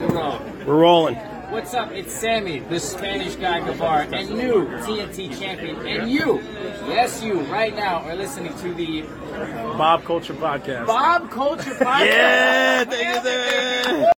We're rolling. What's up? It's Sammy, the Spanish guy Guevara, and new TNT champion. And you, yes, you, right now are listening to the Bob Culture Podcast. Bob Culture Podcast. Yeah, thank you, sir.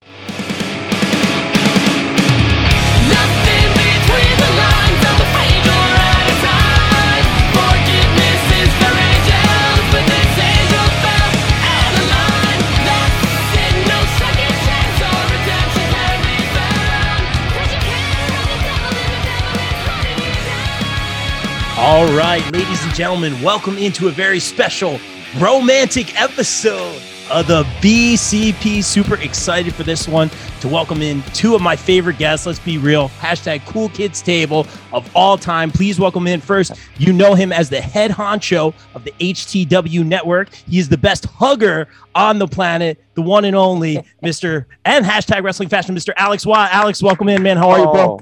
All right, ladies and gentlemen, welcome into a very special romantic episode of the BCP. Super excited for this one to welcome in two of my favorite guests. Let's be real. Hashtag cool kids table of all time. Please welcome in first. You know him as the head honcho of the HTW network. He is the best hugger on the planet, the one and only Mr. and hashtag wrestling fashion, Mr. Alex Watt. Alex, welcome in, man. How are you, bro?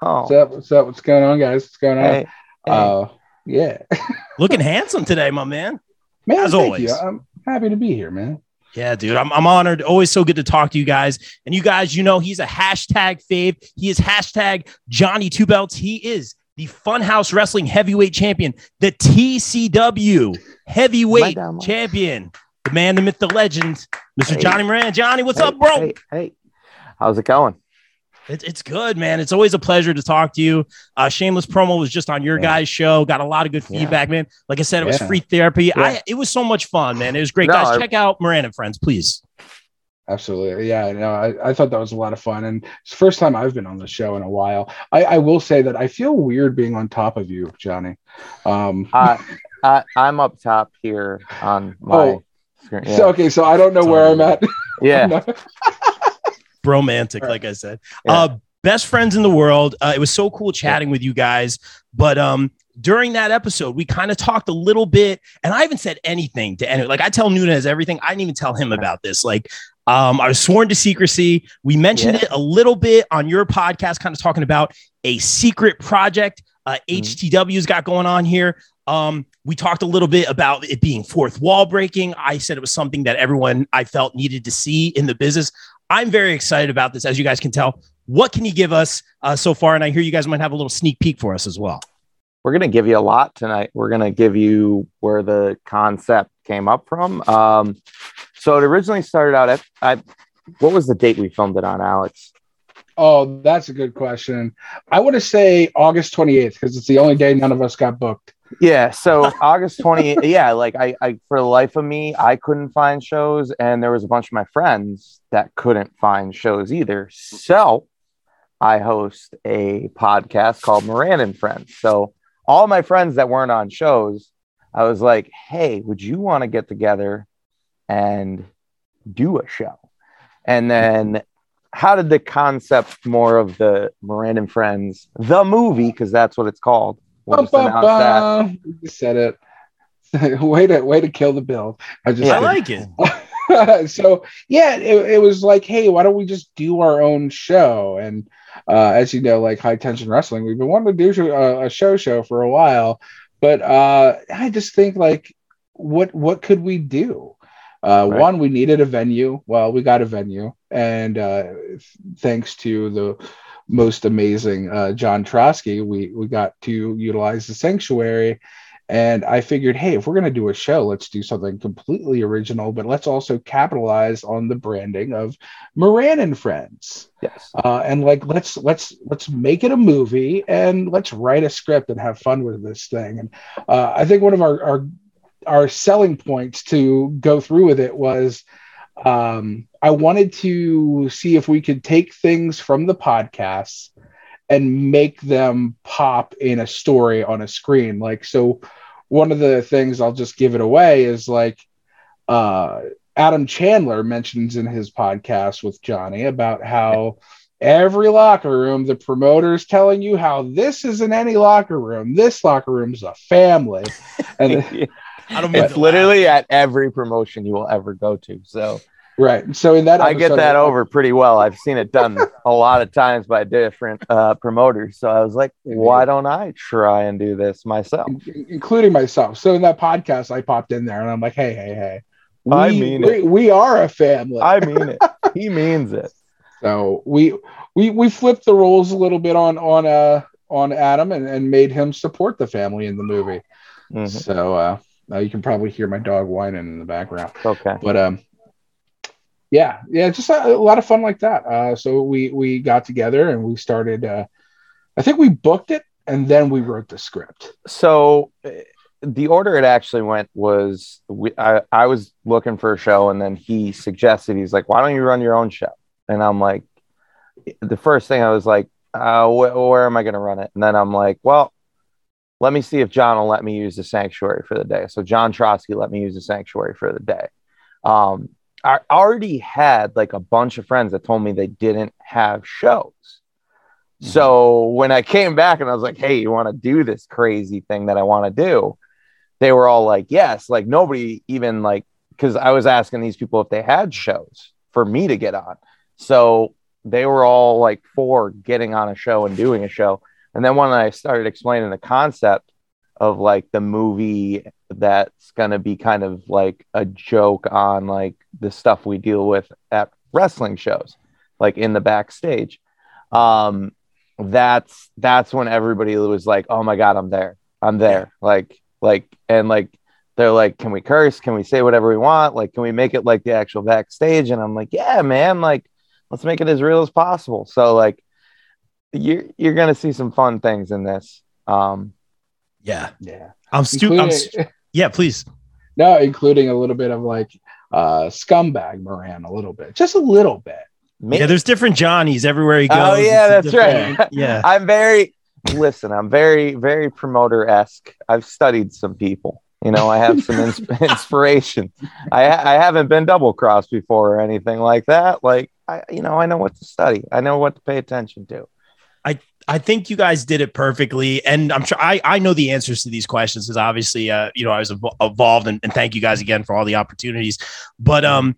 Oh, What's up? What's up? What's going on, guys? What's going on? hey, hey. Uh, yeah, Looking handsome today, my man. man. As thank always. you. I'm happy to be here, man. Yeah, dude, I'm, I'm honored. Always so good to talk to you guys. And you guys, you know, he's a hashtag fave. He is hashtag Johnny Two Belts. He is the Funhouse Wrestling Heavyweight Champion, the TCW Heavyweight Lie down, Mike. Champion, the man, the myth, the legend, Mr. Hey. Johnny Moran. Johnny, what's Hey, up, bro? Hey, hey, how's it going? It's, it's good, man. It's always a pleasure to talk to you. Uh, Shameless promo was just on your Yeah. guys' show. Got a lot of good Yeah. feedback, man. Like I said, it was Yeah. free therapy. I it was so much fun, man. It was great, No, guys. I- Check out Moran and Friends, please. Absolutely. Yeah, no, I, I thought that was a lot of fun. And it's the first time I've been on the show in a while. I, I will say that I feel weird being on top of you, Johnny. Um, I, I, I'm up top here on my Oh. screen. Yeah, so, okay, so I don't know where I'm at. yeah. Bromantic, Right. like I said. Yeah. Uh, best friends in the world. Uh, it was so cool chatting with you guys. But um, during that episode, we kind of talked a little bit, and I haven't said anything to anyone. Like I tell Nunez everything. I didn't even tell him about this. Like um, I was sworn to secrecy. We mentioned Yeah. it a little bit on your podcast, kind of talking about a secret project uh, Mhm. HTW's got going on here. Um, we talked a little bit about it being fourth wall breaking. I said it was something that everyone I felt needed to see in the business. I'm very excited about this, as you guys can tell. What can you give us uh, so far? And I hear you guys might have a little sneak peek for us as well. We're gonna give you a lot tonight. We're gonna give you where the concept came up from. Um, so it originally started out at I. What was the date we filmed it on, Alex? Oh, that's a good question. I want to say August 28th because it's the only day none of us got booked. Yeah, so August 20, yeah, like I, I for the life of me, I couldn't find shows, and there was a bunch of my friends that couldn't find shows either. So I host a podcast called Moran and Friends. So all my friends that weren't on shows, I was like, hey, would you want to get together and do a show? And then how did the concept more of the Moran and Friends, the movie, because that's what it's called. We'll just announce that. You said it. way to way to kill the bill. I just Yeah. I like it. so yeah, it, it was like, hey, why don't we just do our own show? And uh, as you know, like high tension wrestling, we've been wanting to do a, a show show for a while, but uh, I just think like, what what could we do? Uh, Right. One, we needed a venue. Well, we got a venue, and uh, thanks to the most amazing uh, John Trotsky, we we got to utilize the sanctuary. And I figured, hey, if we're going to do a show, let's do something completely original, but let's also capitalize on the branding of Moran and Friends. Yes. Uh, and like, let's let's let's make it a movie and let's write a script and have fun with this thing. And uh, I think one of our, our our selling points to go through with it was um, I wanted to see if we could take things from the podcasts and make them pop in a story on a screen. Like, so one of the things I'll just give it away is like, uh, Adam Chandler mentions in his podcast with Johnny about how every locker room, the promoter is telling you how this isn't any locker room. This locker room's a family. And it's to literally at every promotion you will ever go to. So right. So in that, I get that over pretty well. I've seen it done a lot of times by different uh, promoters. So I was like, why don't I try and do this myself? in- including myself. So in that podcast, I popped in there and I'm like, hey, hey, hey. I mean we, it. we are a family. I mean it. He means it. So we we we flipped the roles a little bit on on uh on Adam and, and made him support the family in the movie. Mhm. So uh now you can probably hear my dog whining in the background. Okay. But um yeah, yeah, just a, a lot of fun like that. Uh so we we got together and we started uh I think we booked it and then we wrote the script. So uh, the order it actually went was we, I, I was looking for a show and then he suggested he's like why don't you run your own show and i'm like the first thing i was like uh, wh- where am i going to run it and then i'm like well let me see if john will let me use the sanctuary for the day so john trotsky let me use the sanctuary for the day um, i already had like a bunch of friends that told me they didn't have shows so when I came back and I was like, "Hey, you want to do this crazy thing that I want to do?" They were all like, "Yes." Like nobody even like because I was asking these people if they had shows for me to get on. So they were all like for getting on a show and doing a show. And then when I started explaining the concept of like the movie that's going to be kind of like a joke on like the stuff we deal with at wrestling shows, like in the backstage. Um, that's that's when everybody was like, "Oh my god, I'm there, I'm there!" Like, like, and like, they're like, "Can we curse? Can we say whatever we want? Like, can we make it like the actual backstage?" And I'm like, "Yeah, man! Like, let's make it as real as possible." So, like, you're you're gonna see some fun things in this. Um, Yeah. Yeah. I'm stu- I'm Including- yeah, please. no, including a little bit of like uh scumbag Moran a little bit. Just a little bit. me- Yeah, there's different Johnnies everywhere he goes. Oh yeah, It's that's different- right. Yeah. I'm very listen. I'm very very promoter esque. I've studied some people. You know, I have some ins- inspiration. I I haven't been double crossed before or anything like that. Like I, you know, I know what to study. I know what to pay attention to. I I think you guys did it perfectly, and I'm sure I, I know the answers to these questions because obviously, uh, you know, I was evolved, and, and thank you guys again for all the opportunities. But um,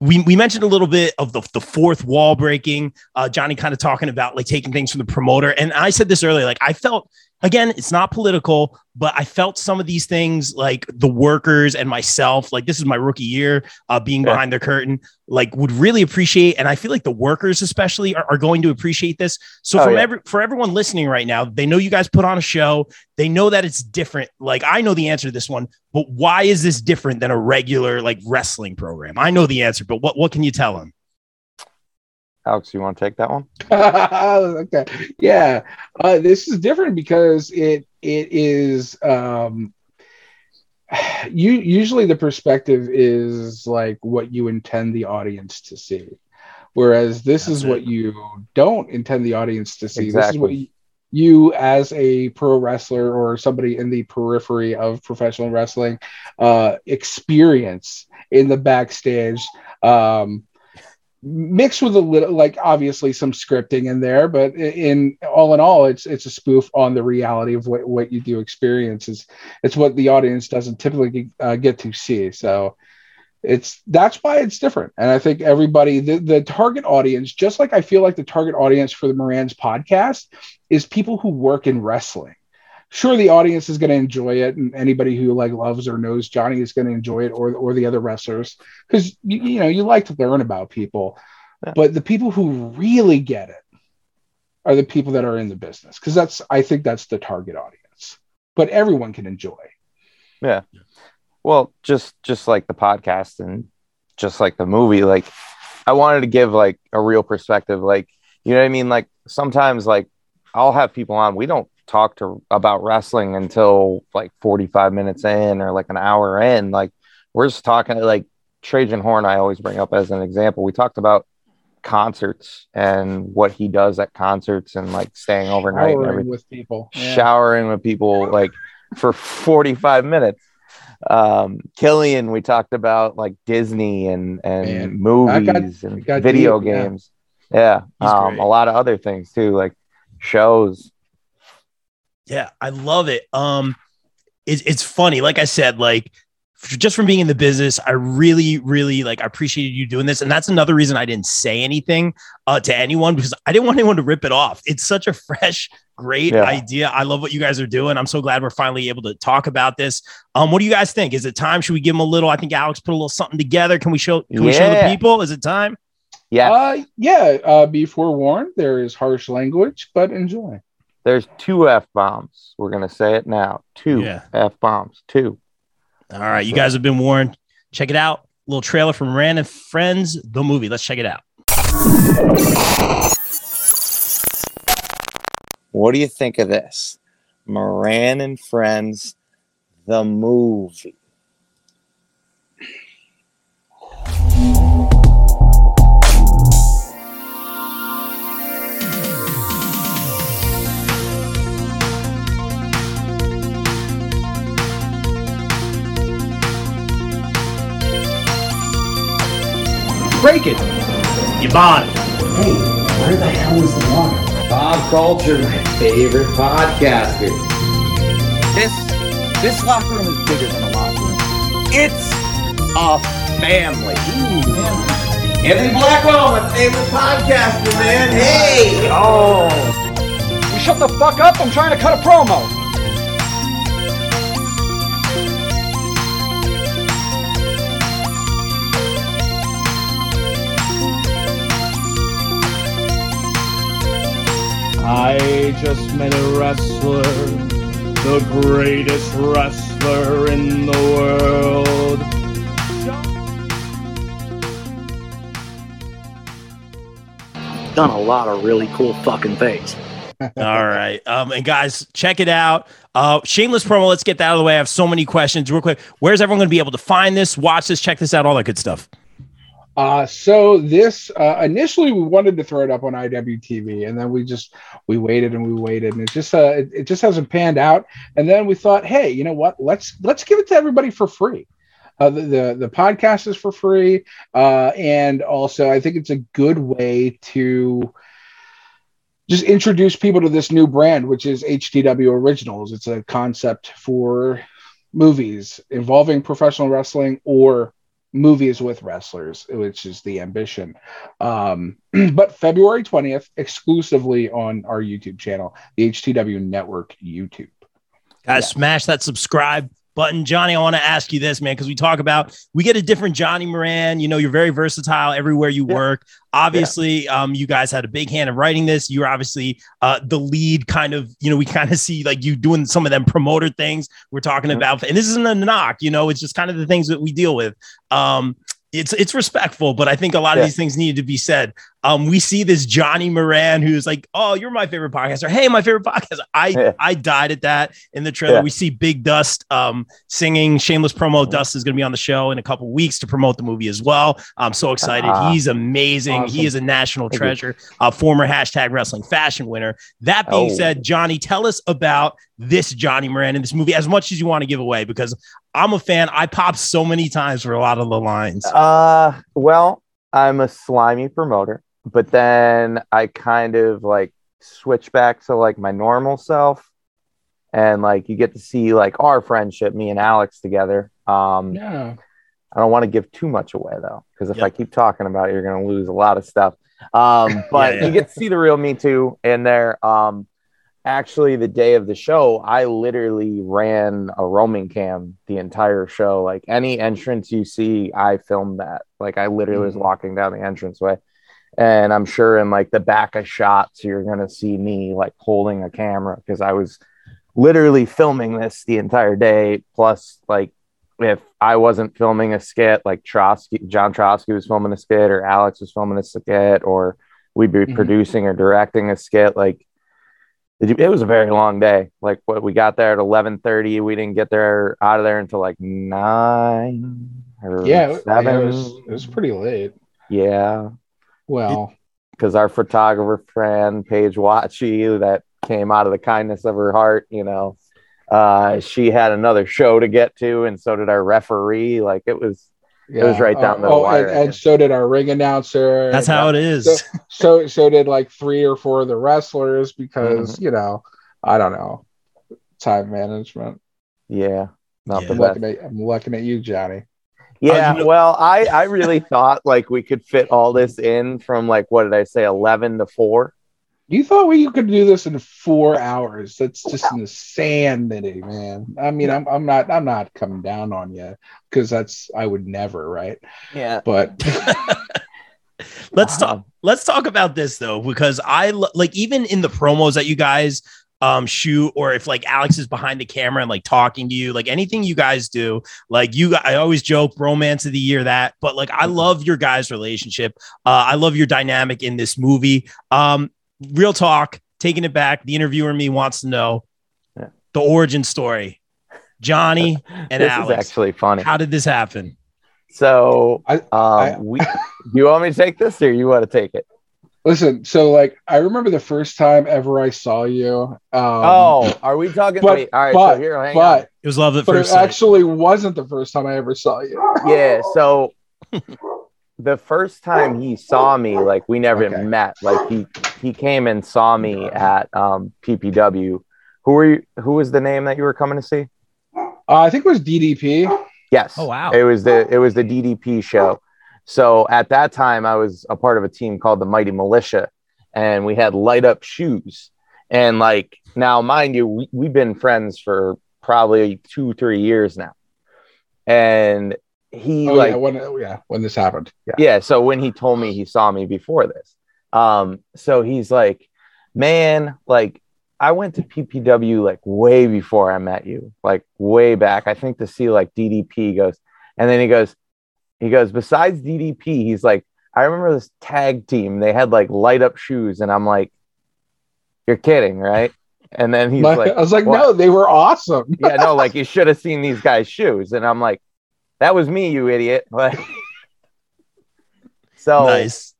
we we mentioned a little bit of the the fourth wall breaking. Uh, Johnny kind of talking about like taking things from the promoter, and I said this earlier. Like I felt again, it's not political, but I felt some of these things like the workers and myself. Like this is my rookie year, uh, being Yeah. behind the curtain. Like would really appreciate, and I feel like the workers especially are, are going to appreciate this. So Oh, from yeah. every for everyone listening right now, they know you guys put on a show. They know that it's different. Like I know the answer to this one, but why is this different than a regular like wrestling program? I know the answer, but what what can you tell them? Alex, you want to take that one? okay. Yeah. Uh, this is different because it it is um you usually the perspective is like what you intend the audience to see. Whereas this That's is it. what you don't intend the audience to see. This is what you, you as a pro wrestler or somebody in the periphery of professional wrestling uh experience in the backstage um mixed with a little like obviously some scripting in there but in all in all it's it's a spoof on the reality of what, what you do experience. It's, it's what the audience doesn't typically uh, get to see. So it's that's why it's different. And i think everybody the, the target audience just like i feel like the target audience for the moran's podcast is people who work in wrestling sure the audience is going to enjoy it and anybody who like loves or knows johnny is going to enjoy it or or the other wrestlers because you, you know you like to learn about people Yeah. but the people who really get it are the people that are in the business because that's i think that's the target audience but everyone can enjoy Yeah. Well, just just like the podcast and just like the movie, like I wanted to give like a real perspective. Like, you know what I mean? Like sometimes like I'll have people on, we don't talk to about wrestling until like 45 minutes in or like an hour in. Like we're just talking like Trajan Horn, I always bring up as an example. We talked about concerts and what he does at concerts and like staying overnight Showering with people Yeah. showering with people like for 45 minutes. Um, Killian, we talked about like Disney and and Man, movies and video deep, games. Yeah, He's um, a lot of other things too, like shows. Yeah, I love it. Um, it's it's funny. Like I said, like just from being in the business, I really, really like I appreciated you doing this, and that's another reason I didn't say anything uh, to anyone because I didn't want anyone to rip it off. It's such a fresh, great Yeah. idea. I love what you guys are doing. I'm so glad we're finally able to talk about this. Um, what do you guys think? Is it time? Should we give them a little? I think Alex put a little something together. Can we show? Can we show the people? Is it time? Yeah. Uh, yeah. Uh, be forewarned. There is harsh language, but enjoy. There's two f bombs. We're gonna say it now. Two Yeah. f bombs. Two. All right, you guys have been warned. Check it out. Little trailer from Rand and Friends, the movie. Let's check it out. What do you think of this? Moran and Friends, the movie. Break it. You bought it. Hey, where the hell is the water? Bob Culture, my favorite podcaster. This this locker room is bigger than a locker room. It's a family. Anthony Blackwell, my favorite podcaster, man. Hey! Oh, You shut the fuck up. I'm trying to cut a promo. I just met a wrestler, the greatest wrestler in the world. done a lot of really cool fucking things. All right. Um, and guys, check it out. Uh, shameless promo. Let's get that out of the way. I have so many questions. Real quick, where's everyone going to be able to find this, watch this, check this out, all that good stuff? Uh, so this uh, initially we wanted to throw it up on IWTV, and then we just we waited and we waited, and it just uh, it, it just hasn't panned out. And then we thought, hey, you know what? Let's let's give it to everybody for free. Uh, the, the the podcast is for free, uh, and also I think it's a good way to just introduce people to this new brand, which is HTW Originals. It's a concept for movies involving professional wrestling or movies with wrestlers, which is the ambition. Um, but February 20th, exclusively on our YouTube channel, the HTW Network YouTube. Guys, smash that subscribe button. Johnny, I want to ask you this, man, because we talk about we get a different Johnny Moran. You know, you're very versatile everywhere you Yeah. work. Obviously, um, you guys had a big hand in writing this. You're obviously uh, the lead, kind of. You know, we kind of see like you doing some of them promoter things we're talking Mhm. about, and this isn't a knock. You know, it's just kind of the things that we deal with. Um, it's it's respectful, but I think a lot of these things needed to be said. Um, we see this Johnny Moran who's like, "Oh, you're my favorite podcaster." Hey, my favorite podcaster. I Yeah. I died at that in the trailer. Yeah. We see Big Dust um singing shameless promo. Dust is going to be on the show in a couple weeks to promote the movie as well. I'm so excited. Ah. He's amazing. He is a national Thank treasure. Uh, former hashtag wrestling fashion winner. That being Oh. said, Johnny, tell us about this Johnny Moran in this movie as much as you want to give away because I'm a fan. I popped so many times for a lot of the lines. Uh, well, I'm a slimy promoter, but then I kind of like switch back to like my normal self, and like you get to see like our friendship, me and Alex together. Um, Yeah. I don't want to give too much away though, because if I keep talking about it, you're going to lose a lot of stuff. Um, but Yeah, yeah. you get to see the real me too in there. Um, actually, the day of the show, I literally ran a roaming cam the entire show. Like any entrance you see, I filmed that. Like I literally was Mhm. walking down the entranceway. And I'm sure in like the back of shots, you're gonna see me like holding a camera because I was literally filming this the entire day. Plus, like if I wasn't filming a skit, like Trotsky, John Trotsky was filming a skit, or Alex was filming a skit, or we'd be Mhm. producing or directing a skit, like it was a very long day. Like what we got there at eleven thirty, we didn't get there out of there until like nine or Yeah. seven. It was, it was pretty late. yeah, Well, because our photographer friend Paige Watchy, that came out of the kindness of her heart, you know, uh, she had another show to get to, and so did our referee. Like it was, yeah. was right down Uh, the oh, wire. And, and so did our ring announcer. That's how uh, it is. So so did like three or four of the wrestlers because Mm-hmm. you know I don't know time management. yeah, not Yeah. the I'm looking at I'm looking at you, Johnny. Yeah, Uh, you know- well, I I really thought like we could fit all this in from like what did I say, eleven to four. You thought we could do this in four hours? That's just insanity, man. I mean, I'm I'm not I'm not coming down on you because that's I would never, right? Yeah, But let's talk. Let's talk about this though, because I like even in the promos that you guys um shoot, or if like Alex is behind the camera and like talking to you, like anything you guys do, like you, I always joke romance of the year that, but like I love your guys' relationship. Uh, I love your dynamic in this movie. Um, real talk, taking it back. The interviewer in me wants to know Yeah. the origin story. Johnny and this Alex. is actually funny. How did this happen? So, I- um, I- we, do you want me to take this or you want to take it? Listen, so like I remember the first time ever I saw you. Um, oh, are we talking? but- wait, all right. but- so here, hang on. It was love at but it first sight. actually wasn't the first time I ever saw you. Yeah. So, the first time he saw me, like we never Okay. met. Like he he came and saw me at um, PPW. Who were you? Who was the name that you were coming to see? Uh, I think it was DDP. Yes. Oh, wow. It was the it was the DDP show. So at that time, I was a part of a team called the Mighty Militia, and we had light up shoes. And like now, mind you, we, we've been friends for probably two three years now. And he Oh like yeah, when yeah when this happened. Yeah. yeah so when he told me he saw me before this um so he's like man like i went to ppw like way before i met you like way back i think to see like ddp goes and then he goes he goes besides ddp he's like i remember this tag team they had like light up shoes and i'm like you're kidding right and then he's My- like I was like, "What?" no, they were awesome. yeah, no, like you should have seen these guys' shoes. And I'm like, that was me, you idiot. Like, so nice.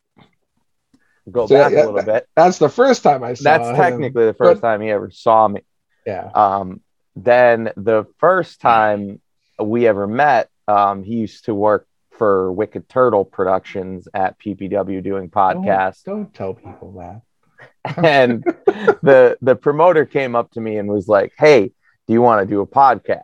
go So, back yeah, a little bit. That's the first time I saw. That's him. technically the first time he ever saw me. Yeah. Um, then the first time we ever met, um, he used to work for Wicked Turtle Productions at PPW doing podcasts. Don't, don't tell people that. and the the promoter came up to me and was like, "Hey, do you want to do a podcast?"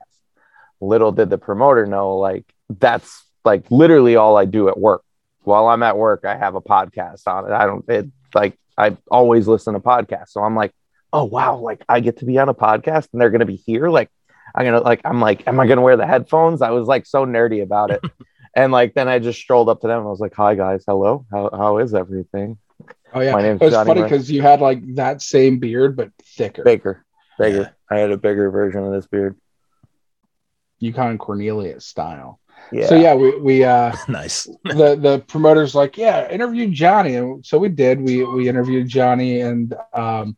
Little did the promoter know, like that's like literally all I do at work. While I'm at work, I have a podcast on it. I don't it like I always listen to podcasts, so I'm like, "Oh wow, like I get to be on a podcast and they're gonna be here." Like I'm gonna like I'm like, "Am I gonna wear the headphones?" I was like so nerdy about it. And like then I just strolled up to them and I was like, "Hi guys, hello, how how is everything?" Oh yeah, My name's it was Johnny funny because you had like that same beard but thicker. bigger, bigger. I had a bigger version of this beard. Yukon Cornelius style. Yeah. So yeah, we we uh nice. the the promoters like yeah interview Johnny and so we did we we interviewed Johnny and um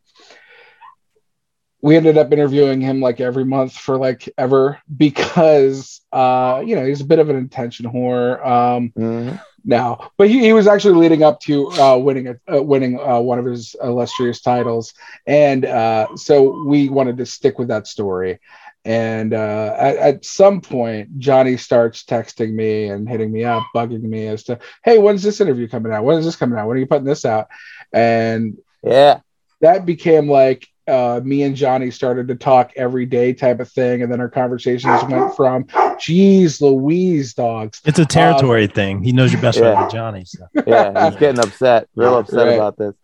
we ended up interviewing him like every month for like ever because uh you know he's a bit of an attention whore um Mhm. now but he, he was actually leading up to uh winning a uh, winning uh, one of his illustrious titles and uh so we wanted to stick with that story and uh, at, at some point, Johnny starts texting me and hitting me up, bugging me as to, hey, when's this interview coming out? When is this coming out? When are you putting this out? And Yeah. that became like uh, me and Johnny started to talk every day type of thing. And then our conversations went from, geez, Louise, dogs. It's a territory thing. He knows your best Yeah. friend, Johnny. So. Yeah. He's getting upset, real upset Right. about this.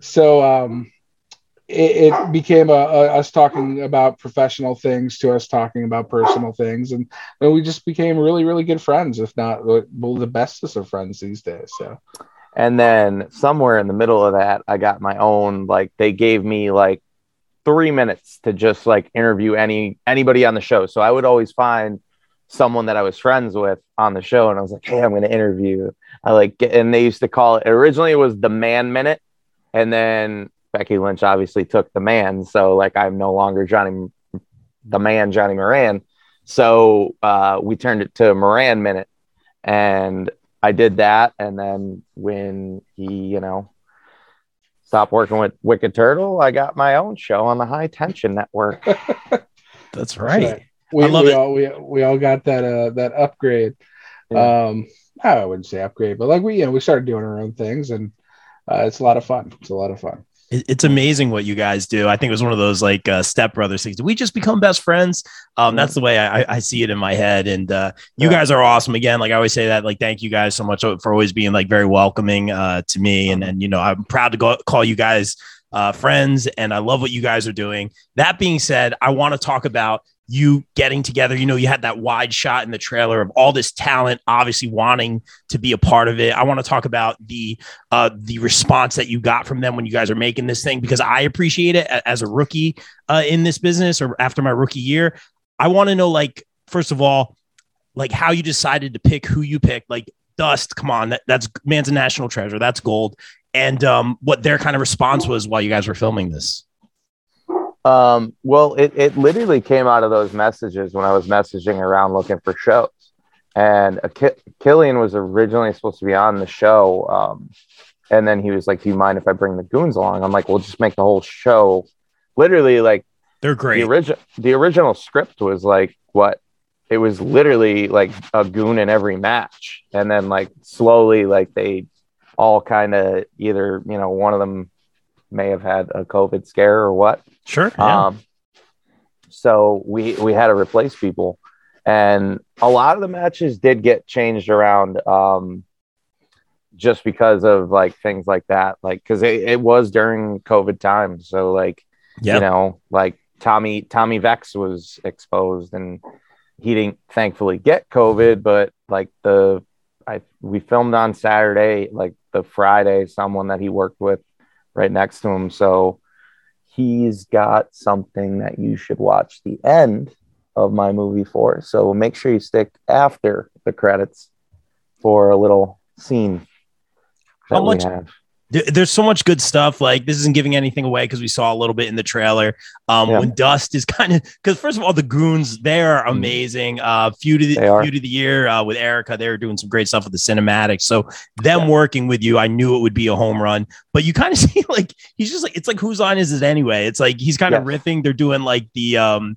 So um, it, it became a, a, us talking about professional things to us talking about personal things. And then we just became really, really good friends, if not well, the bestest of friends these days. So. And then somewhere in the middle of that, I got my own, like, they gave me like three minutes to just like interview any anybody on the show. So I would always find someone that I was friends with on the show, and I was like, "Hey, I'm going to interview." I like, get, and they used to call it. Originally, it was the Man Minute, and then Becky Lynch obviously took the man, so like I'm no longer Johnny, the man Johnny Moran. So uh, we turned it to Moran Minute, and I did that, and then when he, you know, stopped working with Wicked Turtle, I got my own show on the High Tension Network. That's right. We, I love we it. all we, we all got that uh that upgrade. Um I wouldn't say upgrade, but like we you know we started doing our own things and uh, it's a lot of fun. It's a lot of fun. It- It's amazing what you guys do. I think it was one of those like uh, step brothers things. Did we just become best friends? Um, that's the way I, I- I see it in my head. And uh, you guys are awesome. Again, like I always say that. Like, thank you guys so much for always being like very welcoming uh, to me. And and you know, I'm proud to go, call you guys uh, friends, and I love what you guys are doing. That being said, I want to talk about you getting together. You know, you had that wide shot in the trailer of all this talent, obviously wanting to be a part of it. I want to talk about the uh, the response that you got from them when you guys are making this thing because I appreciate it as a rookie uh, in this business or after my rookie year. I want to know, like, first of all, like how you decided to pick who you picked. Like Dust, come on, that, that's man's a national treasure. That's gold. And um, what their kind of response was while you guys were filming this. Um, well, it, it literally came out of those messages when I was messaging around looking for shows. And Killian was originally supposed to be on the show. Um, and then he was like, Do you mind if I bring the goons along? I'm like, We'll just make the whole show. Literally, like, They're the, great. origi- the original script was like, what? It was literally like a goon in every match. And then, like, slowly, like, they all kind of either, you know, one of them may have had a COVID scare or what. Sure. Yeah. Um, so we we had to replace people, and a lot of the matches did get changed around, um, just because of like things like that, like because it, it was during COVID time, so like yeah. you know, like Tommy Tommy Vex was exposed, and he didn't thankfully get COVID, but like the I we filmed on Saturday, like the Friday, someone that he worked with right next to him, so he's got something that you should watch the end of my movie for. So make sure you stick after the credits for a little scene How much- have. There- There's so much good stuff. Like this isn't giving anything away because we saw a little bit in the trailer. Um, Yeah. when Dust is kind of because first of all, the goons they are amazing. Uh, feud of the feud of the year uh, with Erica, they were doing some great stuff with the cinematics. So them Yeah. working with you, I knew it would be a home run. But you kind of see like he's just like it's like whose line is it anyway? It's like he's kind of Yes. riffing. They're doing like the um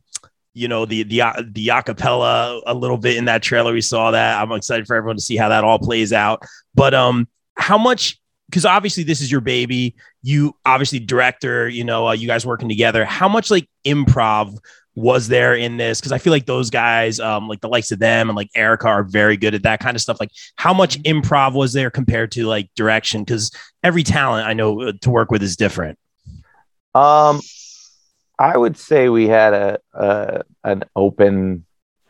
you know the the the acapella a little bit in that trailer we saw that i'm excited for everyone to see how that all plays out but um how much because obviously this is your baby. You obviously director you know uh, you guys working together. How much like improv was there in this? Because i feel like those guys um like the likes of them and like erica are very good at that kind of stuff. Like how much improv was there compared to like direction? Because every talent i know uh, to work with is different. Um, I would say we had a, a an open.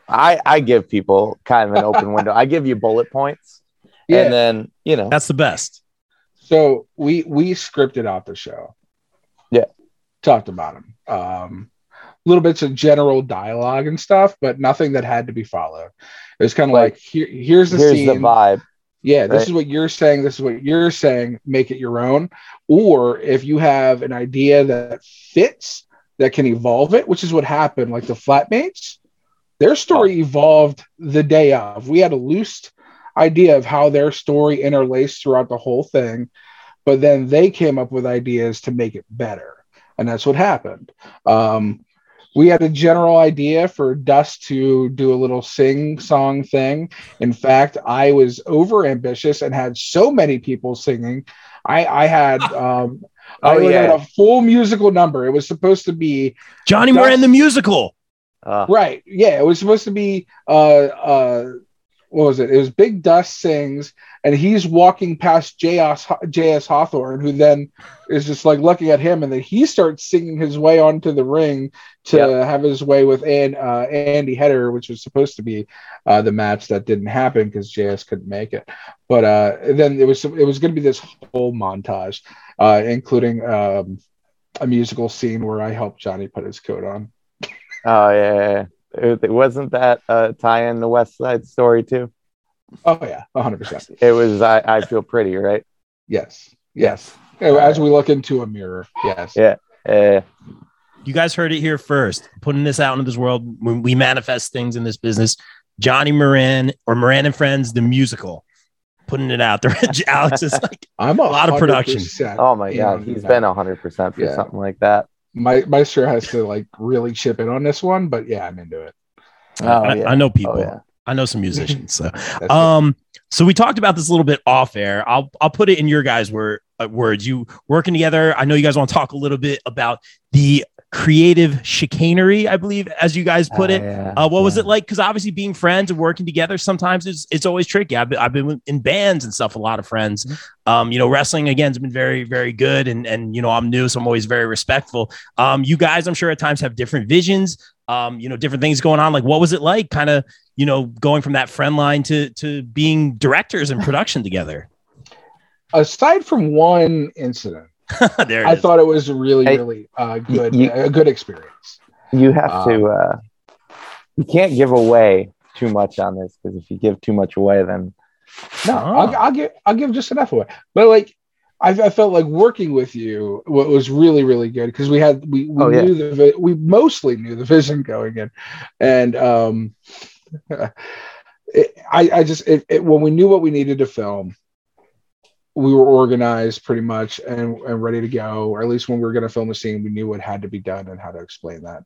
I I give people kind of an open window. I give you bullet points, Yeah. and then you know, that's the best So we we scripted out the show. Yeah. Talked about them. Um little bits of general dialogue and stuff, but nothing that had to be followed. It was kind of like, Like, here, here's the here's scene. the vibe. Yeah, this is what you're saying. This is what you're saying. Make it your own. Or if you have an idea that fits, that can evolve it, which is what happened. Like the flatmates, their story evolved the day of. We had a loose idea of how their story interlaced throughout the whole thing, but then they came up with ideas to make it better, and that's what happened. Um, we had a general idea for Dust to do a little sing song thing. In fact, I was over ambitious and had so many people singing. I, I had um, I Oh, laid yeah. out a full musical number. It was supposed to be johnny Dust- moran the musical Uh, right. Yeah, it was supposed to be uh uh what was it? It was Big Dust sings, and he's walking past JS JS Hawthorne, who then is just like looking at him, and then he starts singing his way onto the ring to Yep. have his way with An- uh, Andy Header, which was supposed to be uh, the match that didn't happen because JS couldn't make it. But uh, then it was it was going to be this whole montage, uh, including um, a musical scene where I helped Johnny put his coat on. oh yeah. It, it wasn't that uh, tie in the West Side Story too. Oh yeah, hundred percent. It was I, I feel pretty, right? Yes. Yes. As we look into a mirror. Yes. Yeah. Uh, You guys heard it here first. Putting this out into this world when we manifest things in this business. Johnny Moran or Moran and Friends, the musical. Putting it out there. Alex is like, I'm A lot of production. oh my god, he's that. been hundred percent for Yeah. something like that. My Maestro has to like really chip in on this one, but yeah, I'm into it. Oh I, yeah. I know people. Oh yeah. I know some musicians. So, um, so we talked about this a little bit off air. I'll I'll put it in your guys' word uh, words. You working together. I know you guys want to talk a little bit about the creative chicanery, I believe, as you guys put it. Ah, yeah, Uh, what was it like? Because obviously, being friends and working together sometimes it's it's always tricky. I've been, I've been in bands and stuff. A lot of friends. Um, you know, wrestling again has been very very good, and and you know I'm new, so I'm always very respectful. Um, you guys, I'm sure at times have different visions. Um, you know, different things going on. Like, what was it like? Kind of, you know, going from that friend line to to being directors and production together. Aside from one incident, there I is. thought it was really, Hey, really uh, good, you- a good experience. You have Um, to. Uh, you can't give away too much on this because if you give too much away, then No, Oh. I'll, I'll give I'll give just enough away. But like, I, I felt like working with you wa- was really really good because we had we, we Oh, yeah. knew the vi- we mostly knew the vision going in, and um, it, I I just it, it, when we knew what we needed to film, we were organized pretty much and and ready to go. Or at least when we were going to film a scene, we knew what had to be done and how to explain that.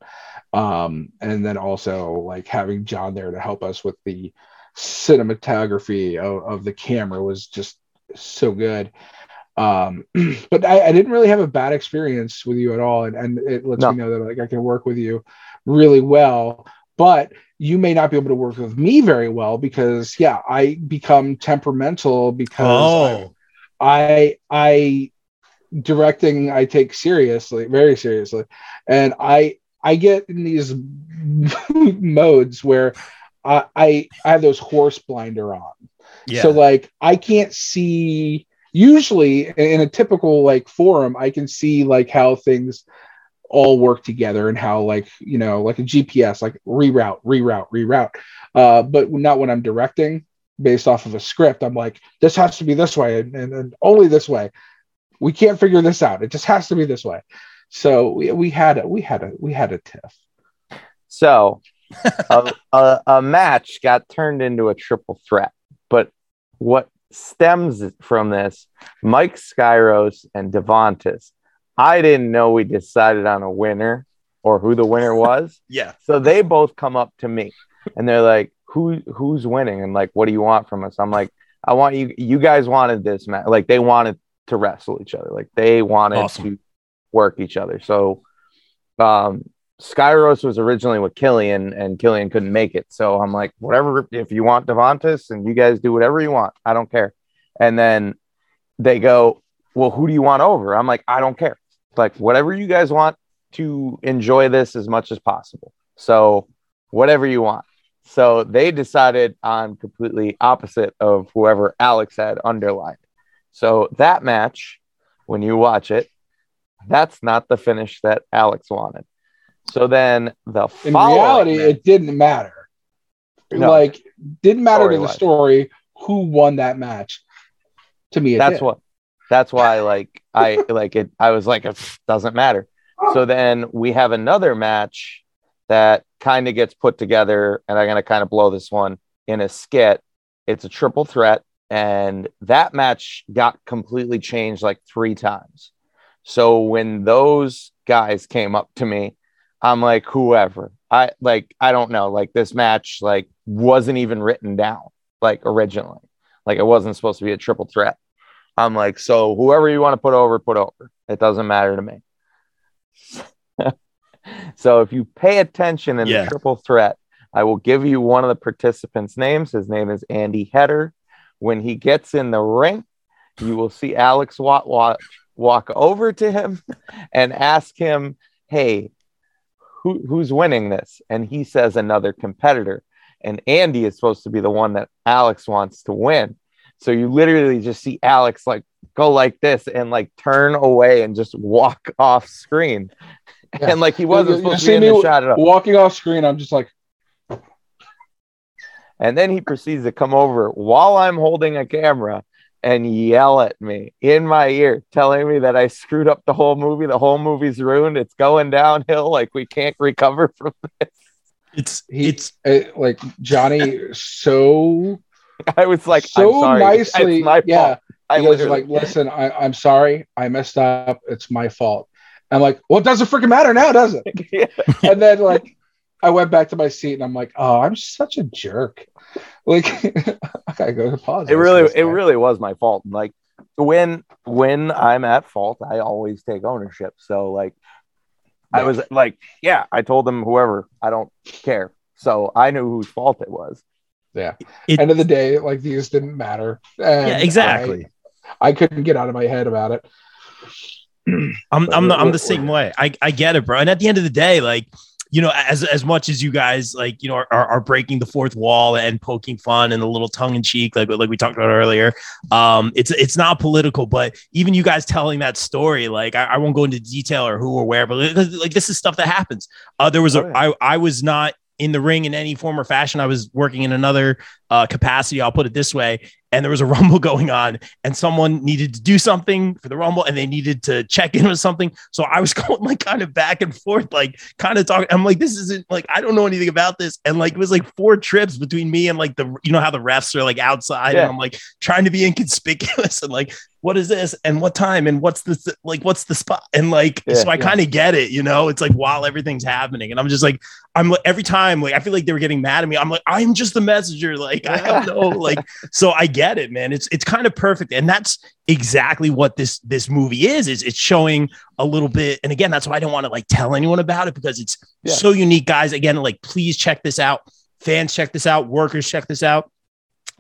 Um, and then also like having John there to help us with the cinematography of, of the camera was just so good. Um, but I, I didn't really have a bad experience with you at all, and, and it lets No. me know that like I can work with you really well. But you may not be able to work with me very well because yeah, I become temperamental because Oh, I I directing I take seriously, very seriously, and I I get in these modes where I I, I have those horse blinder on. yeah. So like I can't see usually in a typical like forum, I can see like how things all work together and how like you know like a GPS like reroute, reroute, reroute. Uh, but not when I'm directing based off of a script. I'm like, this has to be this way and, and, and only this way. We can't figure this out. It just has to be this way. So we, we had a we had a we had a tiff. So a, a, a match got turned into a triple threat. But what stems from this, Mike Skyros and Devontis, I didn't know we decided on a winner or who the winner was. yeah. so they both come up to me and they're like, Who who's winning? And like, what do you want from us? I'm like, I want you you guys wanted this match. Like they wanted to wrestle each other. Like they wanted Awesome. to work each other. So um Skyros was originally with Killian and Killian couldn't make it. So I'm like, whatever, if you want Devontis and you guys do whatever you want, I don't care. And then they go, Well, who do you want over? I'm like, I don't care. Like, whatever you guys want to enjoy this as much as possible. So, whatever you want. So, they decided on completely opposite of whoever Alex had underlined. So, that match, when you watch it, that's not the finish that Alex wanted. So then the In reality, match- it didn't matter. No. Like didn't matter to the Story-wise. story who won that match. To me, it that's did. what that's why like i like it i was like it doesn't matter so then we have another match that kind of gets put together and i'm going to kind of blow this one in a skit. It's a triple threat and that match got completely changed like three times. So when those guys came up to me i'm like whoever. I like i don't know like this match like wasn't even written down like originally. Like it wasn't supposed to be a triple threat. I'm like, so whoever you want to put over, put over. It doesn't matter to me. so if you pay attention in Yeah. the triple threat, I will give you one of the participants' names. His name is Andy Header. When he gets in the ring, you will see Alex Watt walk, walk over to him and ask him, Hey, who, who's winning this? And he says another competitor. And Andy is supposed to be the one that Alex wants to win. So you literally just see Alex like go like this and like turn away and just walk off screen. Yeah. And like he wasn't you- you supposed to see be in me the shot at all. walking off screen. I'm just like, And then he proceeds to come over while I'm holding a camera and yell at me in my ear, telling me that I screwed up the whole movie. The whole movie's ruined. It's going downhill. Like we can't recover from this. It's He- it's eh, like Johnny so I was like, so I'm sorry. It's- nicely. it's my yeah, fault. I was like, listen, I, I'm sorry, I messed up. It's my fault. I'm like, well, it doesn't freaking matter now, does it? Yeah. and then like I went back to my seat and I'm like, oh, I'm such a jerk. Like I gotta go to pause. it really it really was my fault like when when i'm at fault i always take ownership so like I was like, yeah, I told them whoever, I don't care. So I knew whose fault it was. Yeah. It- End of the day, like these didn't matter. And yeah, exactly. I, I couldn't get out of my head about it. I'm I'm the, I'm the same way. I, I get it, bro. And at the end of the day, like you know, as as much as you guys like, you know, are, are breaking the fourth wall and poking fun and a little tongue in cheek, like like we talked about earlier, um, it's it's not political, but even you guys telling that story, like I, I won't go into detail or who or where, but like, like, this is stuff that happens. Uh, there was a Oh. I I was not in the ring in any form or fashion. I was working in another uh, capacity. I'll put it this way. And there was a rumble going on, and someone needed to do something for the rumble, and they needed to check in with something. So I was going like kind of back and forth, like kind of talking. I'm like, this isn't like I don't know anything about this, and like it was like four trips between me and like the you know how the refs are like outside, Yeah. and I'm like trying to be inconspicuous and like what is this and what time and what's this like what's the spot and like Yeah, so I yeah. kind of get it, you know. It's like while everything's happening, and I'm just like I'm like every time like I feel like they were getting mad at me. I'm like I'm just the messenger, like I have no like. So I get it, man. It's it's kind of perfect, and that's exactly what this this movie is. Is it's showing a little bit, and again, that's why I don't want to like tell anyone about it because it's Yeah. so unique, guys. Again, like please check this out. Fans, check this out. Workers, check this out.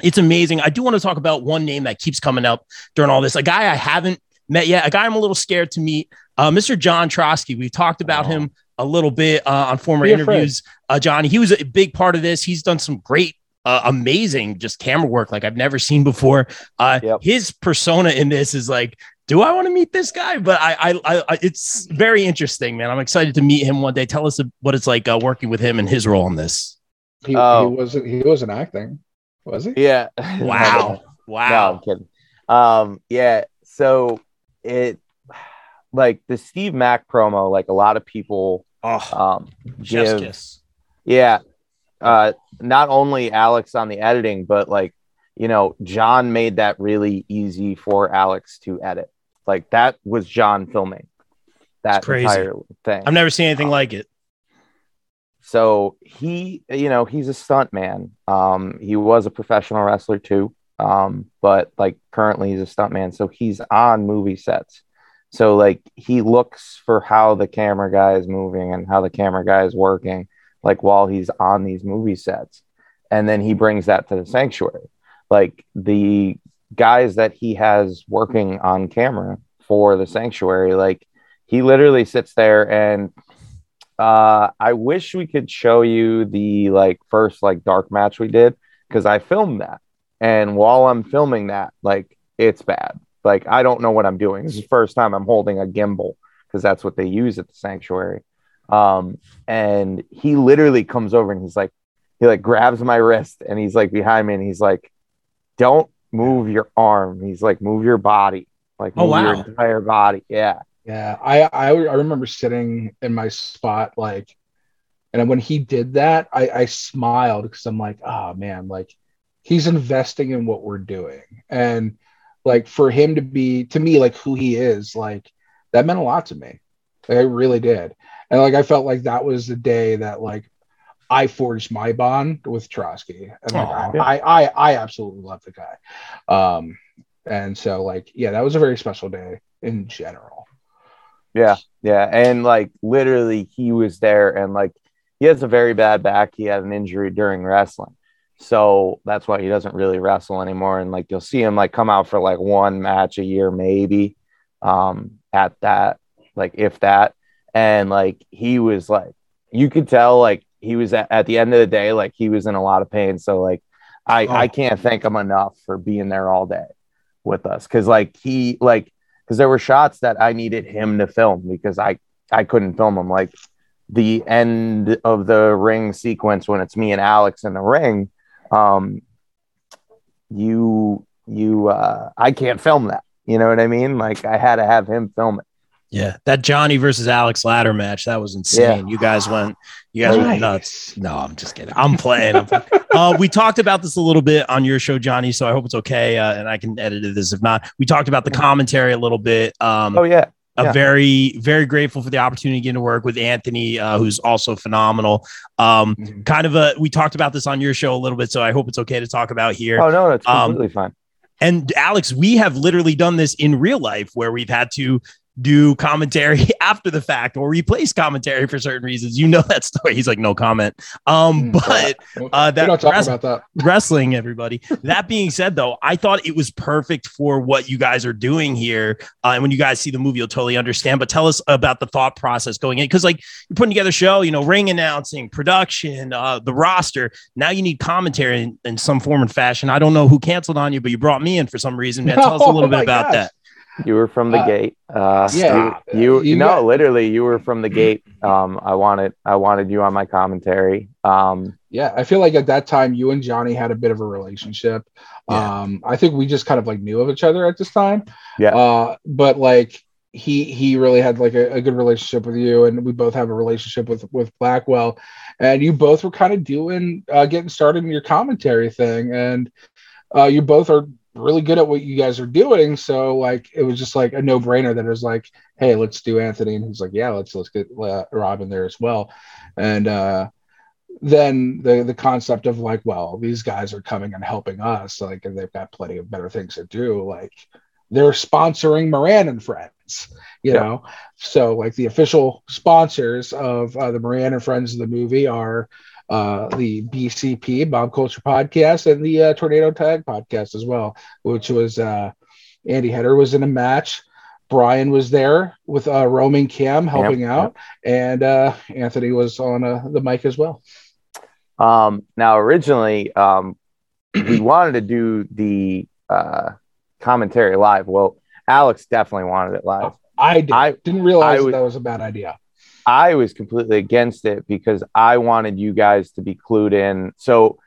It's amazing. I do want to talk about one name that keeps coming up during all this. A guy I haven't met yet. A guy I'm a little scared to meet. Uh, Mr. John Trotsky. We've talked about Oh. him a little bit uh, on former Be interviews. Uh, Johnny, he was a big part of this. He's done some great, uh, amazing, just camera work like I've never seen before. Uh, Yep. His persona in this is like, do I want to meet this guy? But I, I, I, I, it's very interesting, man. I'm excited to meet him one day. Tell us what it's like uh, working with him and his role in this. He, Oh. he wasn't he wasn't acting, was he? Yeah. Wow, wow. No. I'm kidding. Um, yeah. So it like the Steve Mack promo, like a lot of people Oh, um chef's give kiss. yeah. Uh not only Alex on the editing, but like, you know, John made that really easy for Alex to edit. Like that was John filming that crazy. entire thing. I've never seen anything like it. So he you know he's a stunt man. Um he was a professional wrestler too. Um but like currently he's a stunt man. So he's on movie sets. So like he looks for how the camera guy is moving and how the camera guy is working like while he's on these movie sets. And then he brings that to the sanctuary. Like the guys that he has working on camera for the sanctuary like he literally sits there and uh, I wish we could show you the like first like dark match we did because I filmed that, and while I'm filming that, like it's bad. Like I don't know what I'm doing. This is the first time I'm holding a gimbal because that's what they use at the sanctuary. Um, and he literally comes over and he's like, he like grabs my wrist and he's like behind me and he's like, "Don't move your arm." He's like, "Move your body." Like Oh, move your entire body. Yeah. Yeah, I, I I remember sitting in my spot like, and when he did that, I I smiled because I'm like, oh man, like he's investing in what we're doing, and like for him to be to me like who he is, like that meant a lot to me. Like, I really did, and like I felt like that was the day that like I forged my bond with Trotsky, and like Aw. I, I I I absolutely love the guy, um, and so like yeah, that was a very special day in general. Yeah, yeah, and like literally, he was there, and like he has a very bad back. He had an injury during wrestling, so that's why he doesn't really wrestle anymore. And like you'll see him like come out for like one match a year, maybe, um, at that, like if that, and like he was like, you could tell like he was at, at the end of the day, like he was in a lot of pain. So like, I Oh. I can't thank him enough for being there all day with us, because like he like because there were shots that I needed him to film because I I couldn't film them. Like the end of the ring sequence when it's me and Alex in the ring, um, you you uh, I can't film that. You know what I mean? Like I had to have him film it. Yeah, that Johnny versus Alex ladder match that was insane. You guys went, you guys went nuts. No, I'm just kidding. I'm playing. I'm playing. uh, we talked about this a little bit on your show, Johnny. So I hope it's okay, uh, and I can edit this if not. We talked about the commentary a little bit. Um, Oh yeah, I'm yeah. very, very grateful for the opportunity to get to work with Anthony, uh, who's also phenomenal. Um, Mhm. kind of a, we talked about this on your show a little bit, so I hope it's okay to talk about here. oh no, that's Um, fine. And Alex, we have literally done this in real life where we've had to do commentary after the fact or replace commentary for certain reasons. You know that story. He's like, no comment. Um, Mm, but uh, that don't talk rest- about that. wrestling, everybody. that being said, though, I thought it was perfect for what you guys are doing here. Uh, and when you guys see the movie, you'll totally understand. But tell us about the thought process going in because, like, you're putting together a show, you know, ring announcing, production, uh, the roster. Now you need commentary in, in some form and fashion. I don't know who canceled on you, but you brought me in for some reason. Man, tell us a Oh little bit about gosh. that. You were from the Uh, gate. Uh, yeah, you, you, you no, got- literally, you were from the gate. Um, I wanted, I wanted you on my commentary. Um, Yeah, I feel like at that time you and Johnny had a bit of a relationship. Yeah. Um, I think we just kind of like knew of each other at this time. Yeah. Uh, but like he he really had like a, a good relationship with you, and we both have a relationship with with Blackwell, and you both were kind of doing uh, getting started in your commentary thing, and uh, you both are really good at what you guys are doing. So like it was just like a no brainer that it was like, hey, let's do Anthony, and he's like, yeah, let's let's get uh, Rob in there as well, and. uh then the the concept of like well these guys are coming and helping us like and they've got plenty of better things to do like they're sponsoring moran and friends you Yeah. know so like the official sponsors of uh, the moran and friends of the movie are uh, the bcp bob culture podcast and the uh, tornado tag podcast as well which was uh, andy header was in a match brian was there with uh, roaming cam helping Yep, out and uh, anthony was on uh, the mic as well Um, now, originally, um, we wanted to do the uh, commentary live. Well, Alex definitely wanted it live. I, did. I- didn't realize I that was a bad idea. I was completely against it because I wanted you guys to be clued in. So,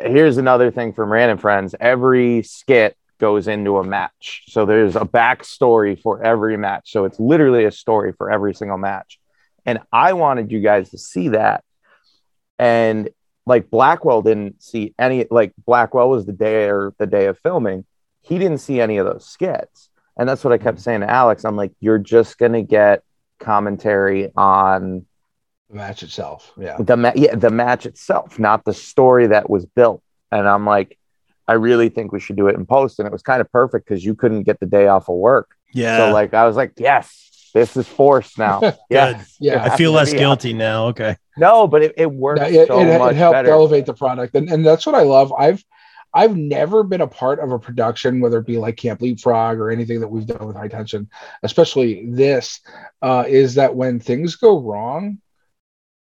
here's another thing from Rand and Friends every skit goes into a match. So, there's a backstory for every match. So, it's literally a story for every single match. And I wanted you guys to see that. And like Blackwell didn't see any, like Blackwell was the day or the day of filming. He didn't see any of those skits. And that's what I kept saying to Alex. I'm like, you're just going to get commentary on The match itself. Yeah. the ma- yeah, the match itself, not the story that was built. And I'm like, I really think we should do it in post. And it was kind of perfect because you couldn't get the day off of work. Yeah. So like I was like, yes, this is forced now. yeah. Yeah. I feel less guilty now. Okay. No, but it, it worked Yeah, it, so it, much it helped better. elevate the product. And, and that's what I love. I've I've never been a part of a production, whether it be like Camp Leapfrog or anything that we've done with High Tension, especially this, uh, is that when things go wrong,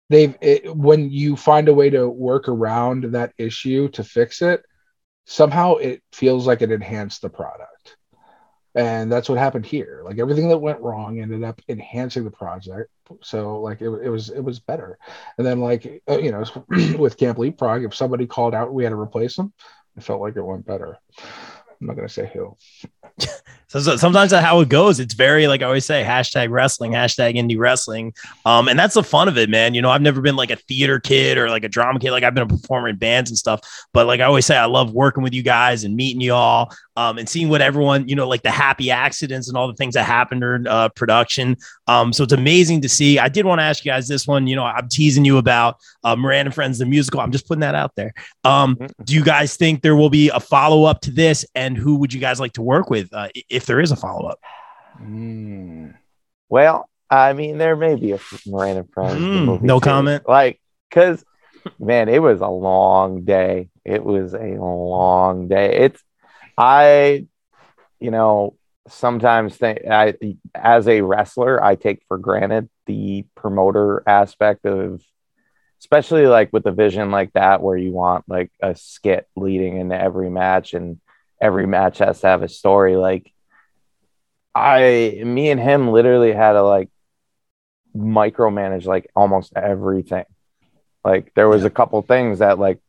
they've it, when you find a way to work around that issue to fix it, somehow it feels like it enhanced the product. And that's what happened here. Like everything that went wrong ended up enhancing the project. So like it, it was it was better. And then like uh, you know with Camp Leapfrog, if somebody called out, we had to replace them. It felt like it went better. I'm not gonna say who. So, so sometimes that's how it goes. It's very like I always say, hashtag wrestling, hashtag indie wrestling. Um, and that's the fun of it, man. You know, I've never been like a theater kid or like a drama kid. Like I've been a performer in bands and stuff. But like I always say, I love working with you guys and meeting you all. Um, and seeing what everyone, you know, like the happy accidents and all the things that happened during uh, production. Um, so it's amazing to see. I did want to ask you guys this one. You know, I'm teasing you about uh, Moran and Friends, the musical. I'm just putting that out there. Um, do you guys think there will be a follow up to this? And who would you guys like to work with uh, if there is a follow up? Mm. Well, I mean, there may be a Moran N' Friends. Mm, no too. comment. Like, because man, it was a long day. It was a long day. It's I, you know, sometimes think I as a wrestler, I take for granted the promoter aspect of especially like with a vision like that where you want like a skit leading into every match and every match has to have a story like I me and him literally had to like micromanage like almost everything. Like there was a couple things that like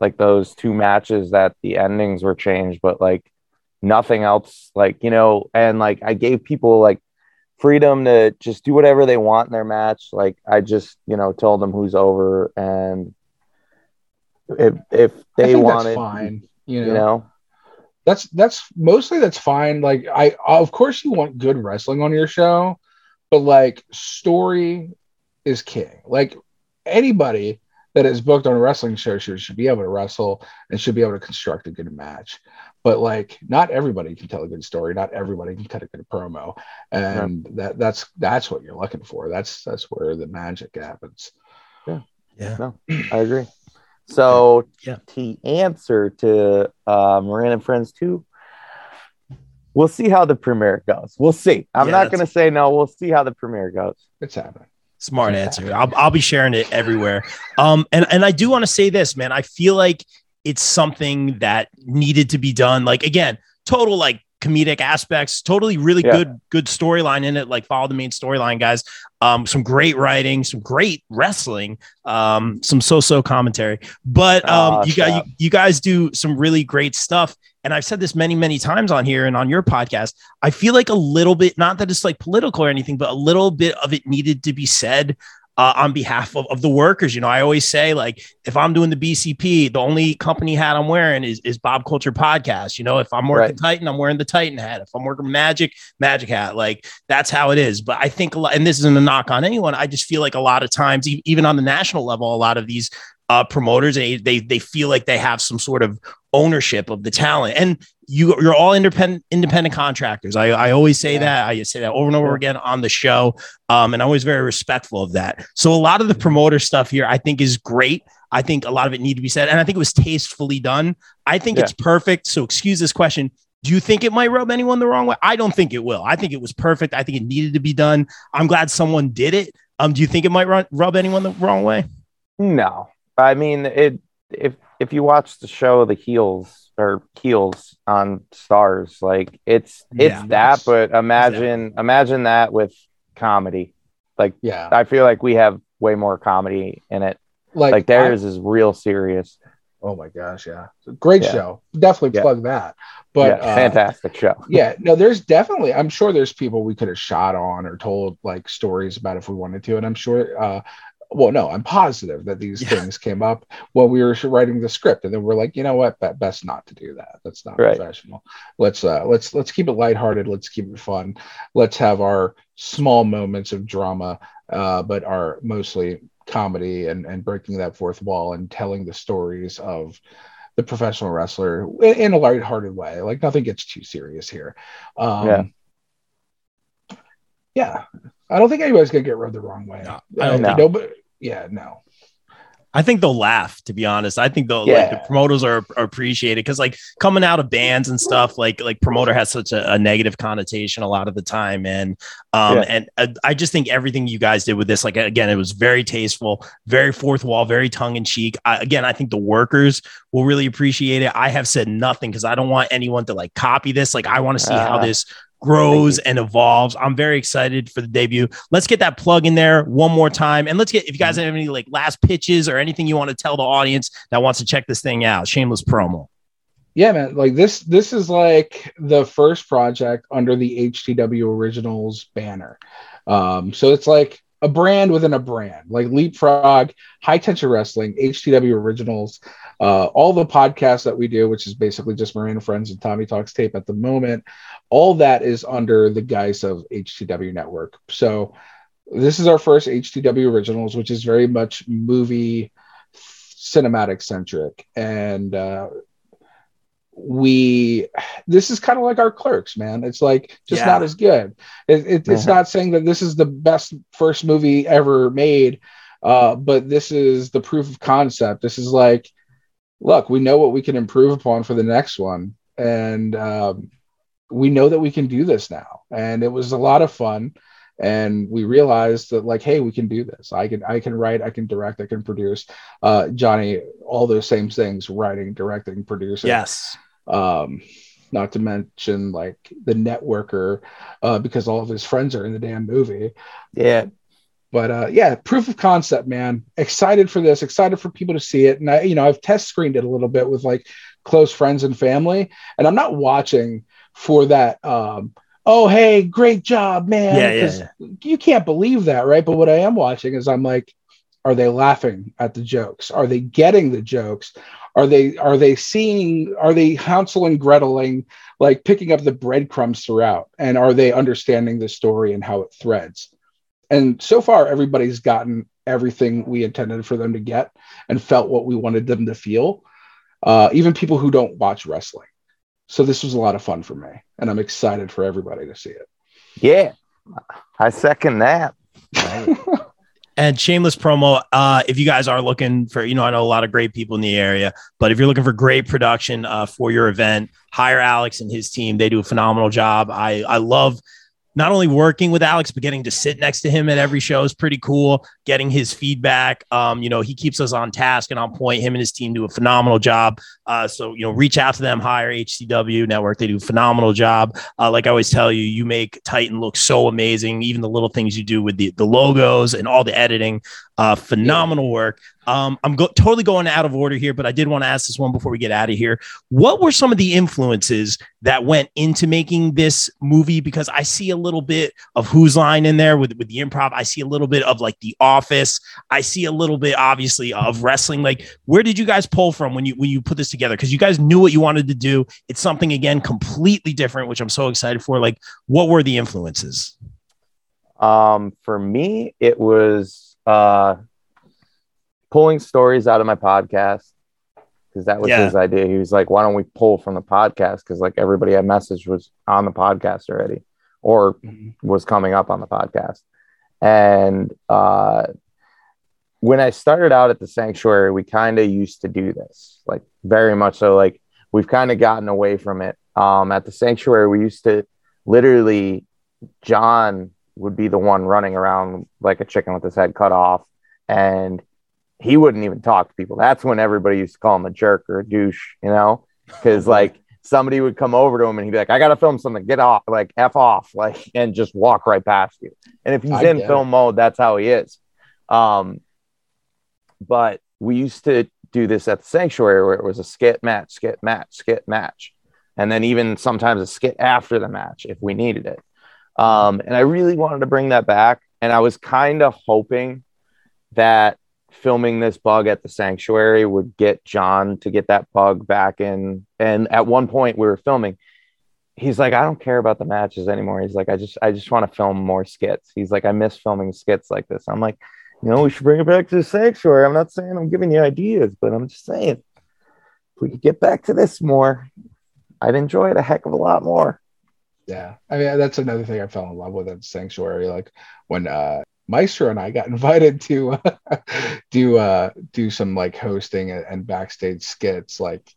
like those two matches that the endings were changed, but like nothing else. Like you know, and like I gave people like freedom to just do whatever they want in their match. Like I just you know told them who's over, and if if they wanted, fine. You know, you know, that's that's mostly that's fine. Like I of course you want good wrestling on your show, but like story is king. Like anybody that is booked on a wrestling show should, should be able to wrestle and should be able to construct a good match. but like not everybody can tell a good story not everybody can cut a good promo and that that's that's what you're looking for that's that's where the magic happens Yeah. No, I agree. So Yeah. to answer to uh, Moran and Friends 2, we'll see how the premiere goes. We'll see. I'm Yeah, not going to say no. We'll see how the premiere goes. it's happening Smart answer. I'll, I'll be sharing it everywhere. Um, and and I do want to say this, man. I feel like it's something that needed to be done. Like again, total like comedic aspects, totally really Yeah. good good storyline in it. Like follow the main storyline, guys. Um, some great writing, some great wrestling, um, some so-so commentary. But um, Aw, you got you, you guys do some really great stuff. And I've said this many, many times on here and on your podcast. I feel like a little bit, not that it's like political or anything, but a little bit of it needed to be said uh, on behalf of, of the workers. You know, I always say, like, if I'm doing the BCP, the only company hat I'm wearing is, is Bob Culture Podcast. You know, if I'm working Right. Titan, I'm wearing the Titan hat. If I'm working Magic, Magic hat. Like, that's how it is. But I think, a lot, and this isn't a knock on anyone, I just feel like a lot of times, even on the national level, a lot of these uh, promoters, they, they, they feel like they have some sort of ownership of the talent. And you, you're all independent independent contractors. I, I always say Yeah. that. I say that over and over again on the show. Um, and I'm always very respectful of that. So a lot of the promoter stuff here, I think, is great. I think a lot of it need to be said, and I think it was tastefully done. I think Yeah. it's perfect. So excuse this question. Do you think it might rub anyone the wrong way? I don't think it will. I think it was perfect. I think it needed to be done. I'm glad someone did it. Um, do you think it might run, rub anyone the wrong way? No, I mean it. If if you watch the show, the heels or heels on Starz, like it's it's Yeah. that, but imagine imagine that with comedy. Like yeah I feel like we have way more comedy in it. like, Like, I- theirs is real serious. oh my gosh yeah great Yeah. show definitely Yeah. plug that but yeah, uh, fantastic show. yeah no there's definitely i'm sure there's people we could have shot on or told like stories about if we wanted to and i'm sure uh well no i'm positive that these Yeah. things came up when we were writing the script and then we're like you know what Be- best not to do that that's not Right. professional let's uh let's let's keep it lighthearted let's keep it fun let's have our small moments of drama uh but are mostly comedy and and breaking that fourth wall and telling the stories of the professional wrestler in, in a lighthearted way. Like nothing gets too serious here. Um, Yeah. yeah. I don't think anybody's gonna get rubbed the wrong way. No, I don't Uh, think- nobody- yeah, no. I think they'll laugh, to be honest. I think they'll like the promoters are, are appreciated because like coming out of bands and stuff, like like promoter has such a, a negative connotation a lot of the time. And um Yeah. and uh, I just think everything you guys did with this, like again, it was very tasteful, very fourth wall, very tongue in cheek. I, again, I think the workers will really appreciate it. I have said nothing because I don't want anyone to like copy this. Like I want to see how Ah. this grows and evolves. I'm very excited for the debut. Let's get that plug in there one more time. And let's get if you guys have any like last pitches or anything you want to tell the audience that wants to check this thing out. Shameless promo. Yeah, man. Like this, this is like the first project under the HTW Originals banner. Um, so it's like a brand within a brand, like Leapfrog, High Tension Wrestling, HTW Originals, uh, all the podcasts that we do, which is basically just Moran N' Friends and Tommy Talks Tape at the moment. All that is under the guise of HTW Network. So this is our first HTW Originals, which is very much movie cinematic centric and uh we this is kind of like our clerks man it's like just Yeah. not as good it, it, it's Uh-huh. not saying that this is the best first movie ever made uh but this is the proof of concept this is like look we know what we can improve upon for the next one. And um we know that we can do this now. And it was a lot of fun. And we realized that like hey we can do this. I can i can write i can direct i can produce. Uh johnny all those same things writing directing producing. Yes. um not to mention like the networker uh because all of his friends are in the damn movie. Yeah, but uh yeah proof of concept man. Excited for this excited for people to see it. And i you know i've test screened it a little bit with like close friends and family. And i'm not watching for that um oh hey great job man Yeah, yeah, 'Cause you can't believe that right? But what i am watching is i'm like are they laughing at the jokes? Are they getting the jokes? Are they are they seeing are they hansel and greteling like picking up the breadcrumbs throughout? And are they understanding the story and how it threads and so far everybody's gotten everything we intended for them to get and felt what we wanted them to feel uh, even people who don't watch wrestling So this was a lot of fun for me, and I'm excited for everybody to see it. Yeah, I second that. And shameless promo. Uh, if you guys are looking for, you know, I know a lot of great people in the area, but if you're looking for great production uh, for your event, hire Alex and his team. They do a phenomenal job. I I love not only working with Alex, but getting to sit next to him at every show is pretty cool. Getting his feedback. Um, you know, he keeps us on task and on point. Him and his team do a phenomenal job. Uh, so, you know, reach out to them, hire HTW Network. They do a phenomenal job. Uh, like I always tell you, you make Titan look so amazing. Even the little things you do with the, the logos and all the editing, uh, phenomenal work. Um, I'm go- totally going out of order here, but I did want to ask this one before we get out of here. What were some of the influences that went into making this movie? Because I see a little bit of Whose Line in there with, with the improv. I see a little bit of like The Office. I see a little bit, obviously, of wrestling. Like, where did you guys pull from when you when you put this together? Because you guys knew what you wanted to do. It's something again completely different, which I'm so excited for. Like, what were the influences? Um, for me, it was uh, pulling stories out of my podcast because that was Yeah. his idea. He was like, "Why don't we pull from the podcast?" Because like everybody I messaged was on the podcast already, or was coming up on the podcast. And uh, when I started out at the sanctuary, we kind of used to do this, like very much so. Like we've kind of gotten away from it. Um, at the sanctuary, we used to literally, John would be the one running around like a chicken with his head cut off, and he wouldn't even talk to people. That's when everybody used to call him a jerk or a douche, you know, because like somebody would come over to him and he'd be like, "I got to film something. Get off, like f off, like," and just walk right past you. And if he's I in film mode, that's how he is. Um, but we used to do this at the sanctuary where it was a skit match, skit match, skit match, and then even sometimes a skit after the match if we needed it. Um, and I really wanted to bring that back, and I was kind of hoping that filming this bug at the sanctuary would get John to get that bug back in. And at one point we were filming, he's like, I don't care about the matches anymore. He's like, I just I just want to film more skits. He's like, I miss filming skits like this. I'm like, you know, we should bring it back to the sanctuary. I'm not saying I'm giving you ideas, but I'm just saying if we could get back to this more, I'd enjoy it a heck of a lot more. Yeah, I mean that's another thing I fell in love with at Sanctuary. Like when uh, Maestro and I got invited to uh, do uh, do some like hosting and, and backstage skits. Like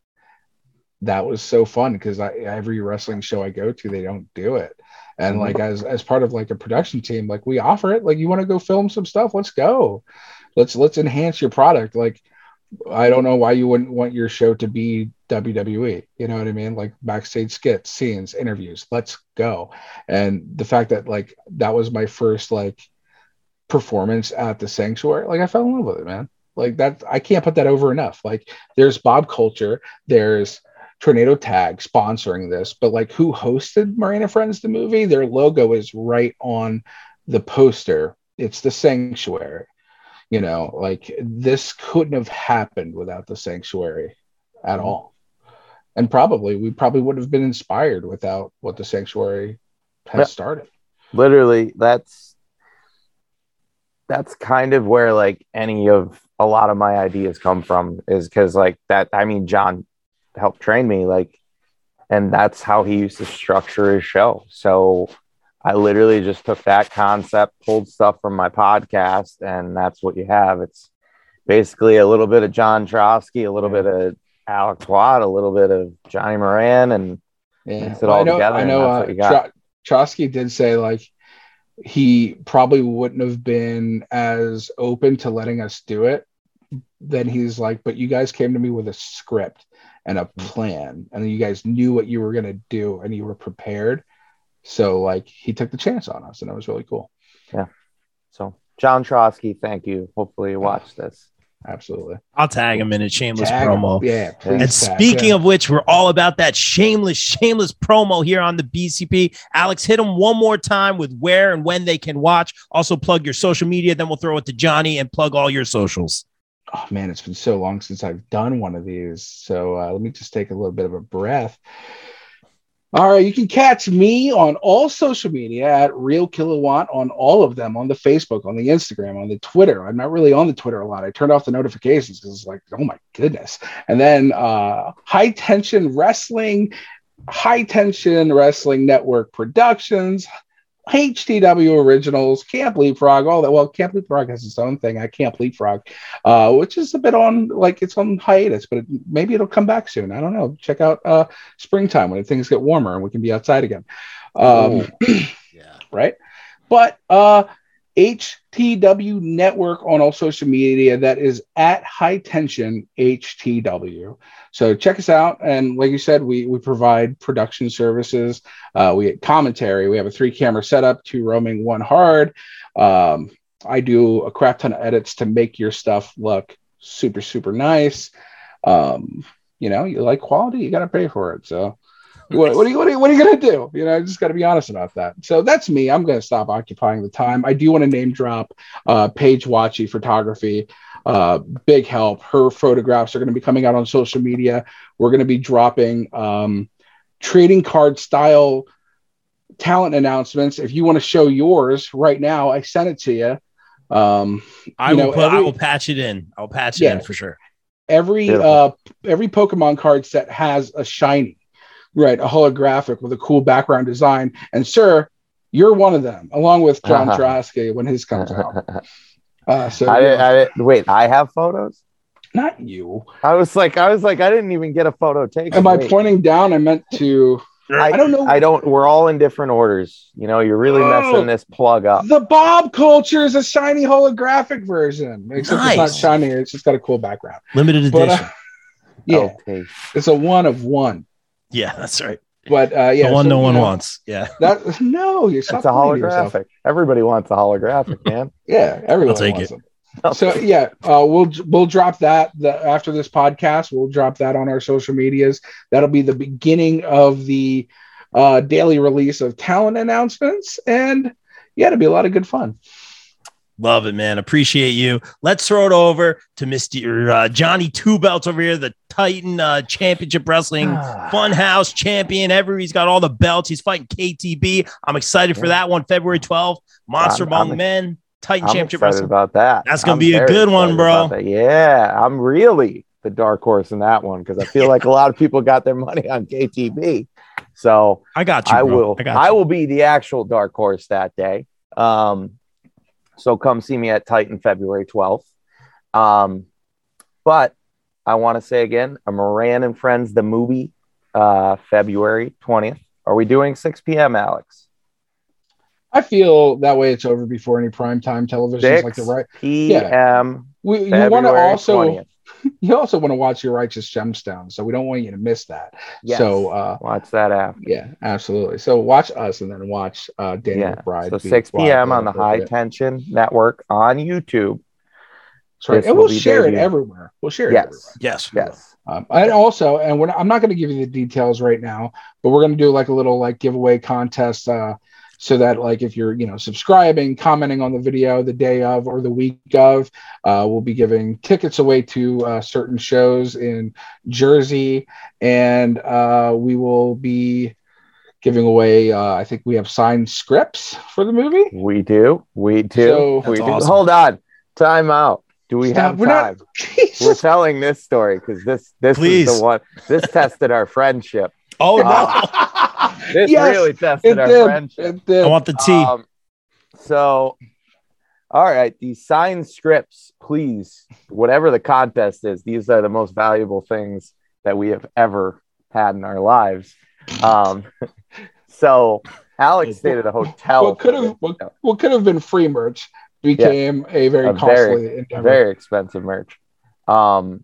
that was so fun because I every wrestling show I go to, they don't do it. And like as as part of like a production team, like we offer it. Like you want to go film some stuff, let's go. Let's let's enhance your product. Like I don't know why you wouldn't want your show to be WWE. You know what I mean? Like backstage skits, scenes, interviews. Let's go. And the fact that like that was my first like performance at the sanctuary, like I fell in love with it, man. Like that, I can't put that over enough. Like there's Bob Culture, there's Tornado Tag sponsoring this, but like who hosted Moran N' Friends the movie? Their logo is right on the poster. It's the sanctuary you know like this couldn't have happened without the sanctuary at mm-hmm. all and probably we probably would have been inspired without what the sanctuary has started literally that's that's kind of where like any of a lot of my ideas come from is because like that i mean john helped train me like and that's how he used to structure his show. So i literally just took that concept pulled stuff from my podcast and that's what you have. It's basically a little bit of john trotsky a little bit of alex watt a little bit of johnny moran and yeah. Mix it all i know together i know uh, Trotsky did say like he probably wouldn't have been as open to letting us do it then he's like but you guys came to me with a script and a mm-hmm. plan and you guys knew what you were going to do and you were prepared. So like he took the chance on us and it was really cool. Yeah. so john trotsky thank you. Hopefully you watch this absolutely I'll tag him in a shameless Tag promo. yeah And speaking yeah. of which, we're all about that shameless, shameless promo here on the BCP. Alex, hit them one more time with where and when they can watch. Also, plug your social media. Then we'll throw it to Johnny and plug all your socials. oh man, it's been so long since I've done one of these. So uh, let me just take a little bit of a breath. All right, you can catch me on all social media at Real Kilowatt on all of them on the Facebook, on the Instagram, on the Twitter. I'm not really on the Twitter a lot. I turned off the notifications because it's like, oh my goodness. And then uh, High Tension Wrestling High Tension Wrestling Network Productions, HTW Originals, Camp Leapfrog, all that. Well, Camp Leapfrog has its own thing. I Camp Leapfrog, uh, which is a bit on like it's on hiatus, but it, maybe it'll come back soon. I don't know. Check out uh, springtime when things get warmer and we can be outside again. Um, Yeah. right? But uh HTW network on all social media that is at high tension HTW. So check us out. And like you said, we we provide production services. Uh, we get commentary. We have a three camera setup, two roaming, one hard. Um, I do a crap ton of edits to make your stuff look super, super nice. Um, you know, you like quality, you got to pay for it. So what, what, are you, what, are you, what are you gonna do? You know, I just got to be honest about that. So that's me. I'm gonna stop occupying the time. I do want to name drop uh, Paige Watchy Photography. Uh, big help. Her photographs are going to be coming out on social media. We're going to be dropping um, trading card style talent announcements. If you want to show yours right now, I sent it to you. Um, I you will know, put, I will patch it in. I'll patch it Yeah. in for sure. every Beautiful. uh every pokemon card set has a shiny right a holographic with a cool background design and sir you're one of them along with john Uh-huh. Trotsky when his comes out uh so I, yeah, didn't, I wait, I have photos. not you I was like, I was like, I didn't even get a photo taken. am i Wait. pointing down i meant to I, I don't know. I don't. We're all in different orders. You know, you're really Oh. messing this plug up. the bob culture is a shiny holographic version except it's not Nice. shiny it's just got a cool background Limited but edition. uh, yeah Okay. it's a one of one yeah, that's right. but uh yeah the one so, no one know, wants. Yeah. that no you're It's a holographic. Everybody wants a holographic, man. Yeah, everyone I'll take wants it. them. So yeah, uh, we'll we'll drop that the, after this podcast. We'll drop that on our social medias. That'll be the beginning of the uh, daily release of talent announcements, and yeah, it'll be a lot of good fun. Love it, man. Appreciate you. Let's throw it over to Mr. Uh, Johnny Two Belts over here, the Titan uh, Championship Wrestling Funhouse champion. Ever he's got all the belts. He's fighting KTB. I'm excited for that one, February 12th. Monster I'm- Among I'm- Men, Titan I'm Championship excited Wrestling. about that. That's gonna I'm be a good one, bro. Yeah, I'm really the dark horse in that one because I feel like a lot of people got their money on KTB. So I got you. I bro. will. I I, will be the actual dark horse that day. Um, so come see me at Titan February 12th. Um, but I want to say again, a Moran and Friends the movie, uh, February 20th. Are we doing 6 p.m. Alex? I feel that way it's over before any primetime television. 6 Like the right, p.m. we, you want to also 20th. you also want to watch your righteous gemstones. so we don't want you to miss that. Yes. So uh, Watch that after. yeah, absolutely. So watch us and then watch uh, Daniel Yeah. McBride. So 6 p.m. and on the High appropriate. Tension Network on YouTube. That's right. This And we'll be share it everywhere. We'll share it everywhere. Yes. Yes. Yes. Um, and also, and we're not, I'm not going to give you the details right now, but we're going to do like a little like giveaway contest, uh, so that like if you're you know subscribing, commenting on the video the day of or the week of, uh, we'll be giving tickets away to uh, certain shows in Jersey, and uh, we will be giving away. Uh, I think we have signed scripts for the movie. We do. We do. So- we do. awesome. Hold on. Time out. Do we Stop. have We're not- time? We're telling this story because this this Please. is the one. This tested our friendship. Oh, no. This Yes, really It tested our did. friendship. It did. I want the tea. Um, so, all right, these signed scripts, please, whatever the contest is, these are the most valuable things that we have ever had in our lives. Um, so, Alex stayed at a hotel. what could have what, what could have been free merch became a very A costly very- endeavor. very expensive merch. Um,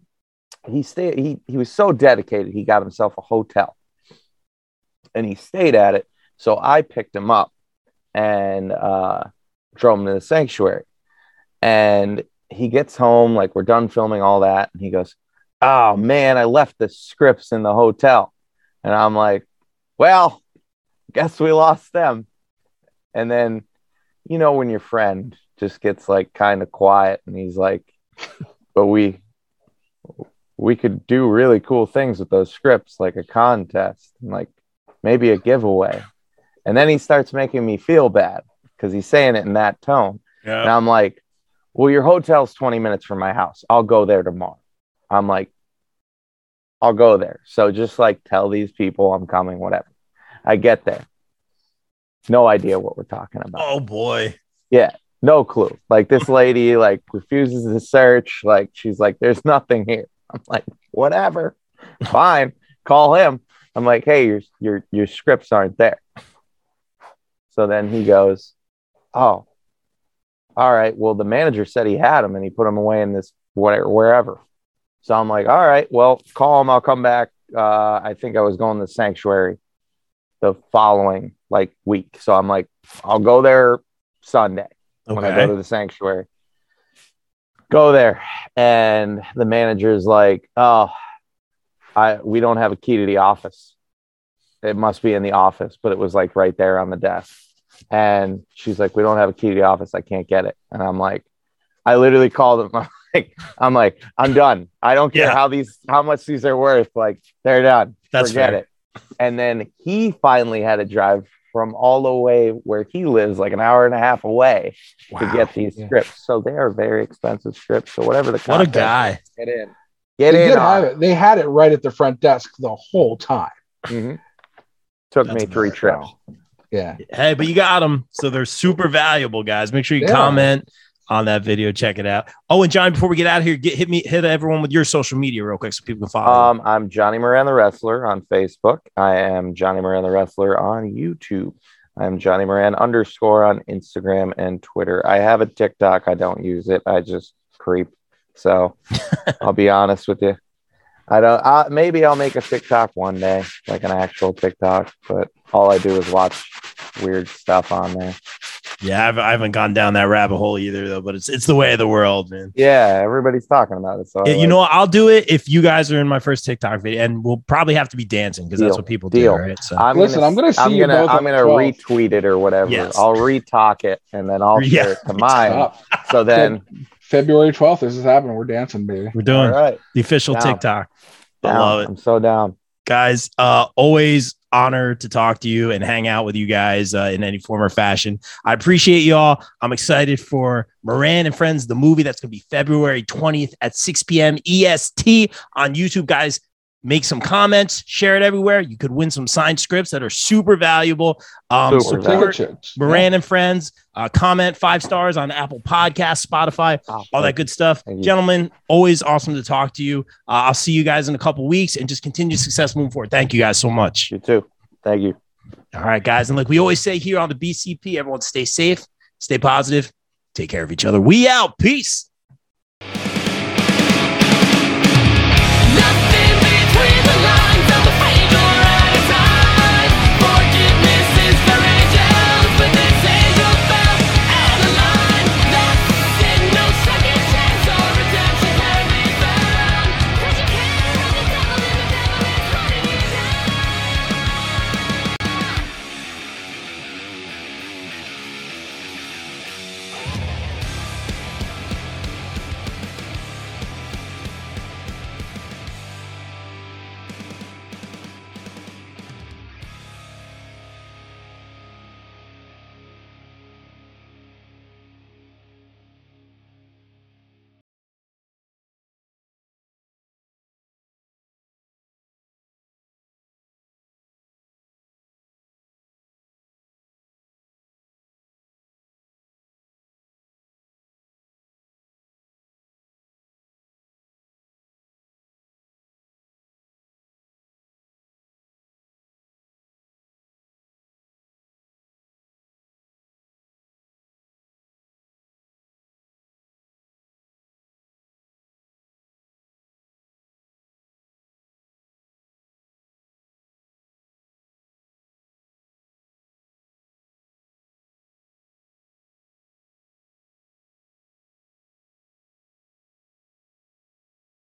he stayed. He he was so dedicated. He got himself a hotel, and he stayed at it. So I picked him up and uh, drove him to the sanctuary. And he gets home, like we're done filming all that, and he goes, "Oh man, I left the scripts in the hotel." And I'm like, "Well, guess we lost them." And then, you know, when your friend just gets like kind of quiet, and he's like, "But we." We could do really cool things with those scripts, like a contest, and like maybe a giveaway. And then he starts making me feel bad because he's saying it in that tone. Yeah. And I'm like, well, your hotel's 20 minutes from my house. I'll go there tomorrow. I'm like, I'll go there. So just like tell these people I'm coming, whatever. I get there. No idea what we're talking about. Oh boy. Yeah. No clue. Like this lady like refuses to search. Like she's like, there's nothing here. I'm like, whatever. Fine. Call him. I'm like, hey, your your your scripts aren't there. So then he goes, Oh, all right. Well, the manager said he had them and he put them away in this whatever wherever. So I'm like, all right, well, call him. I'll come back. Uh, I think I was going to the sanctuary the following like week. So I'm like, I'll go there Sunday when I go to the sanctuary. Go there, and the manager's like, "Oh, I we don't have a key to the office. It must be in the office, but it was like right there on the desk." And she's like, "We don't have a key to the office. I can't get it." And I'm like, I literally called him. I'm like, I'm like, I'm done. I don't care Yeah. how these, how much these are worth. Like, they're done. That's Forget fair. it. And then he finally had to drive from all the way where he lives, like an hour and a half away, to get these Yeah. scripts. So they are very expensive scripts. So whatever the What a guy. get in, get they in. did have it. They had it right at the front desk the whole time. Mhm. Took That's me three another trips. Yeah. Hey, but you got them. So they're super valuable, guys. Make sure you Yeah. comment on that video. Check it out. Oh, and John, before we get out of here, get hit me hit everyone with your social media real quick so people can follow. Um, I'm Johnny Moran the Wrestler on Facebook. I am Johnny Moran the Wrestler on YouTube. I'm Johnny Moran underscore on Instagram and Twitter. I have a TikTok. I don't use it. I just creep. So I'll be honest with you. I don't. Uh, maybe I'll make a TikTok one day, like an actual TikTok. But all I do is watch weird stuff on there. yeah, I've, I haven't gone down that rabbit hole either, though. But it's it's the way of the world, man. Yeah, everybody's talking about it. So I Yeah, you like- know what? I'll do it if you guys are in my first TikTok video, and we'll probably have to be dancing because that's what people Deal. do, right? So I'm Listen, gonna, I'm gonna see I'm you gonna, both I'm gonna the 12th. retweet it or whatever. Yes. I'll retalk it and then I'll Yeah. share it to mine. So then, February 12th, this is happening. We're dancing, baby. we're doing all right, the official Down. TikTok. I down. love it. I'm so down. guys uh always honored to talk to you and hang out with you guys uh, in any form or fashion i appreciate y'all i'm excited for moran and friends the movie that's going to be february 20th at 6 p.m est on youtube guys make some comments share it everywhere you could win some signed scripts that are super valuable um Super support chicks. moran and friends uh, comment five stars on apple Podcasts, spotify Oh, all that good stuff. Gentlemen, always awesome to talk to you. Uh, I'll see you guys in a couple weeks and just continue success moving forward. Thank you guys so much. You too. Thank you. All right, guys. And like we always say here on the BCP, everyone stay safe, stay positive, take care of each other. We out. Peace.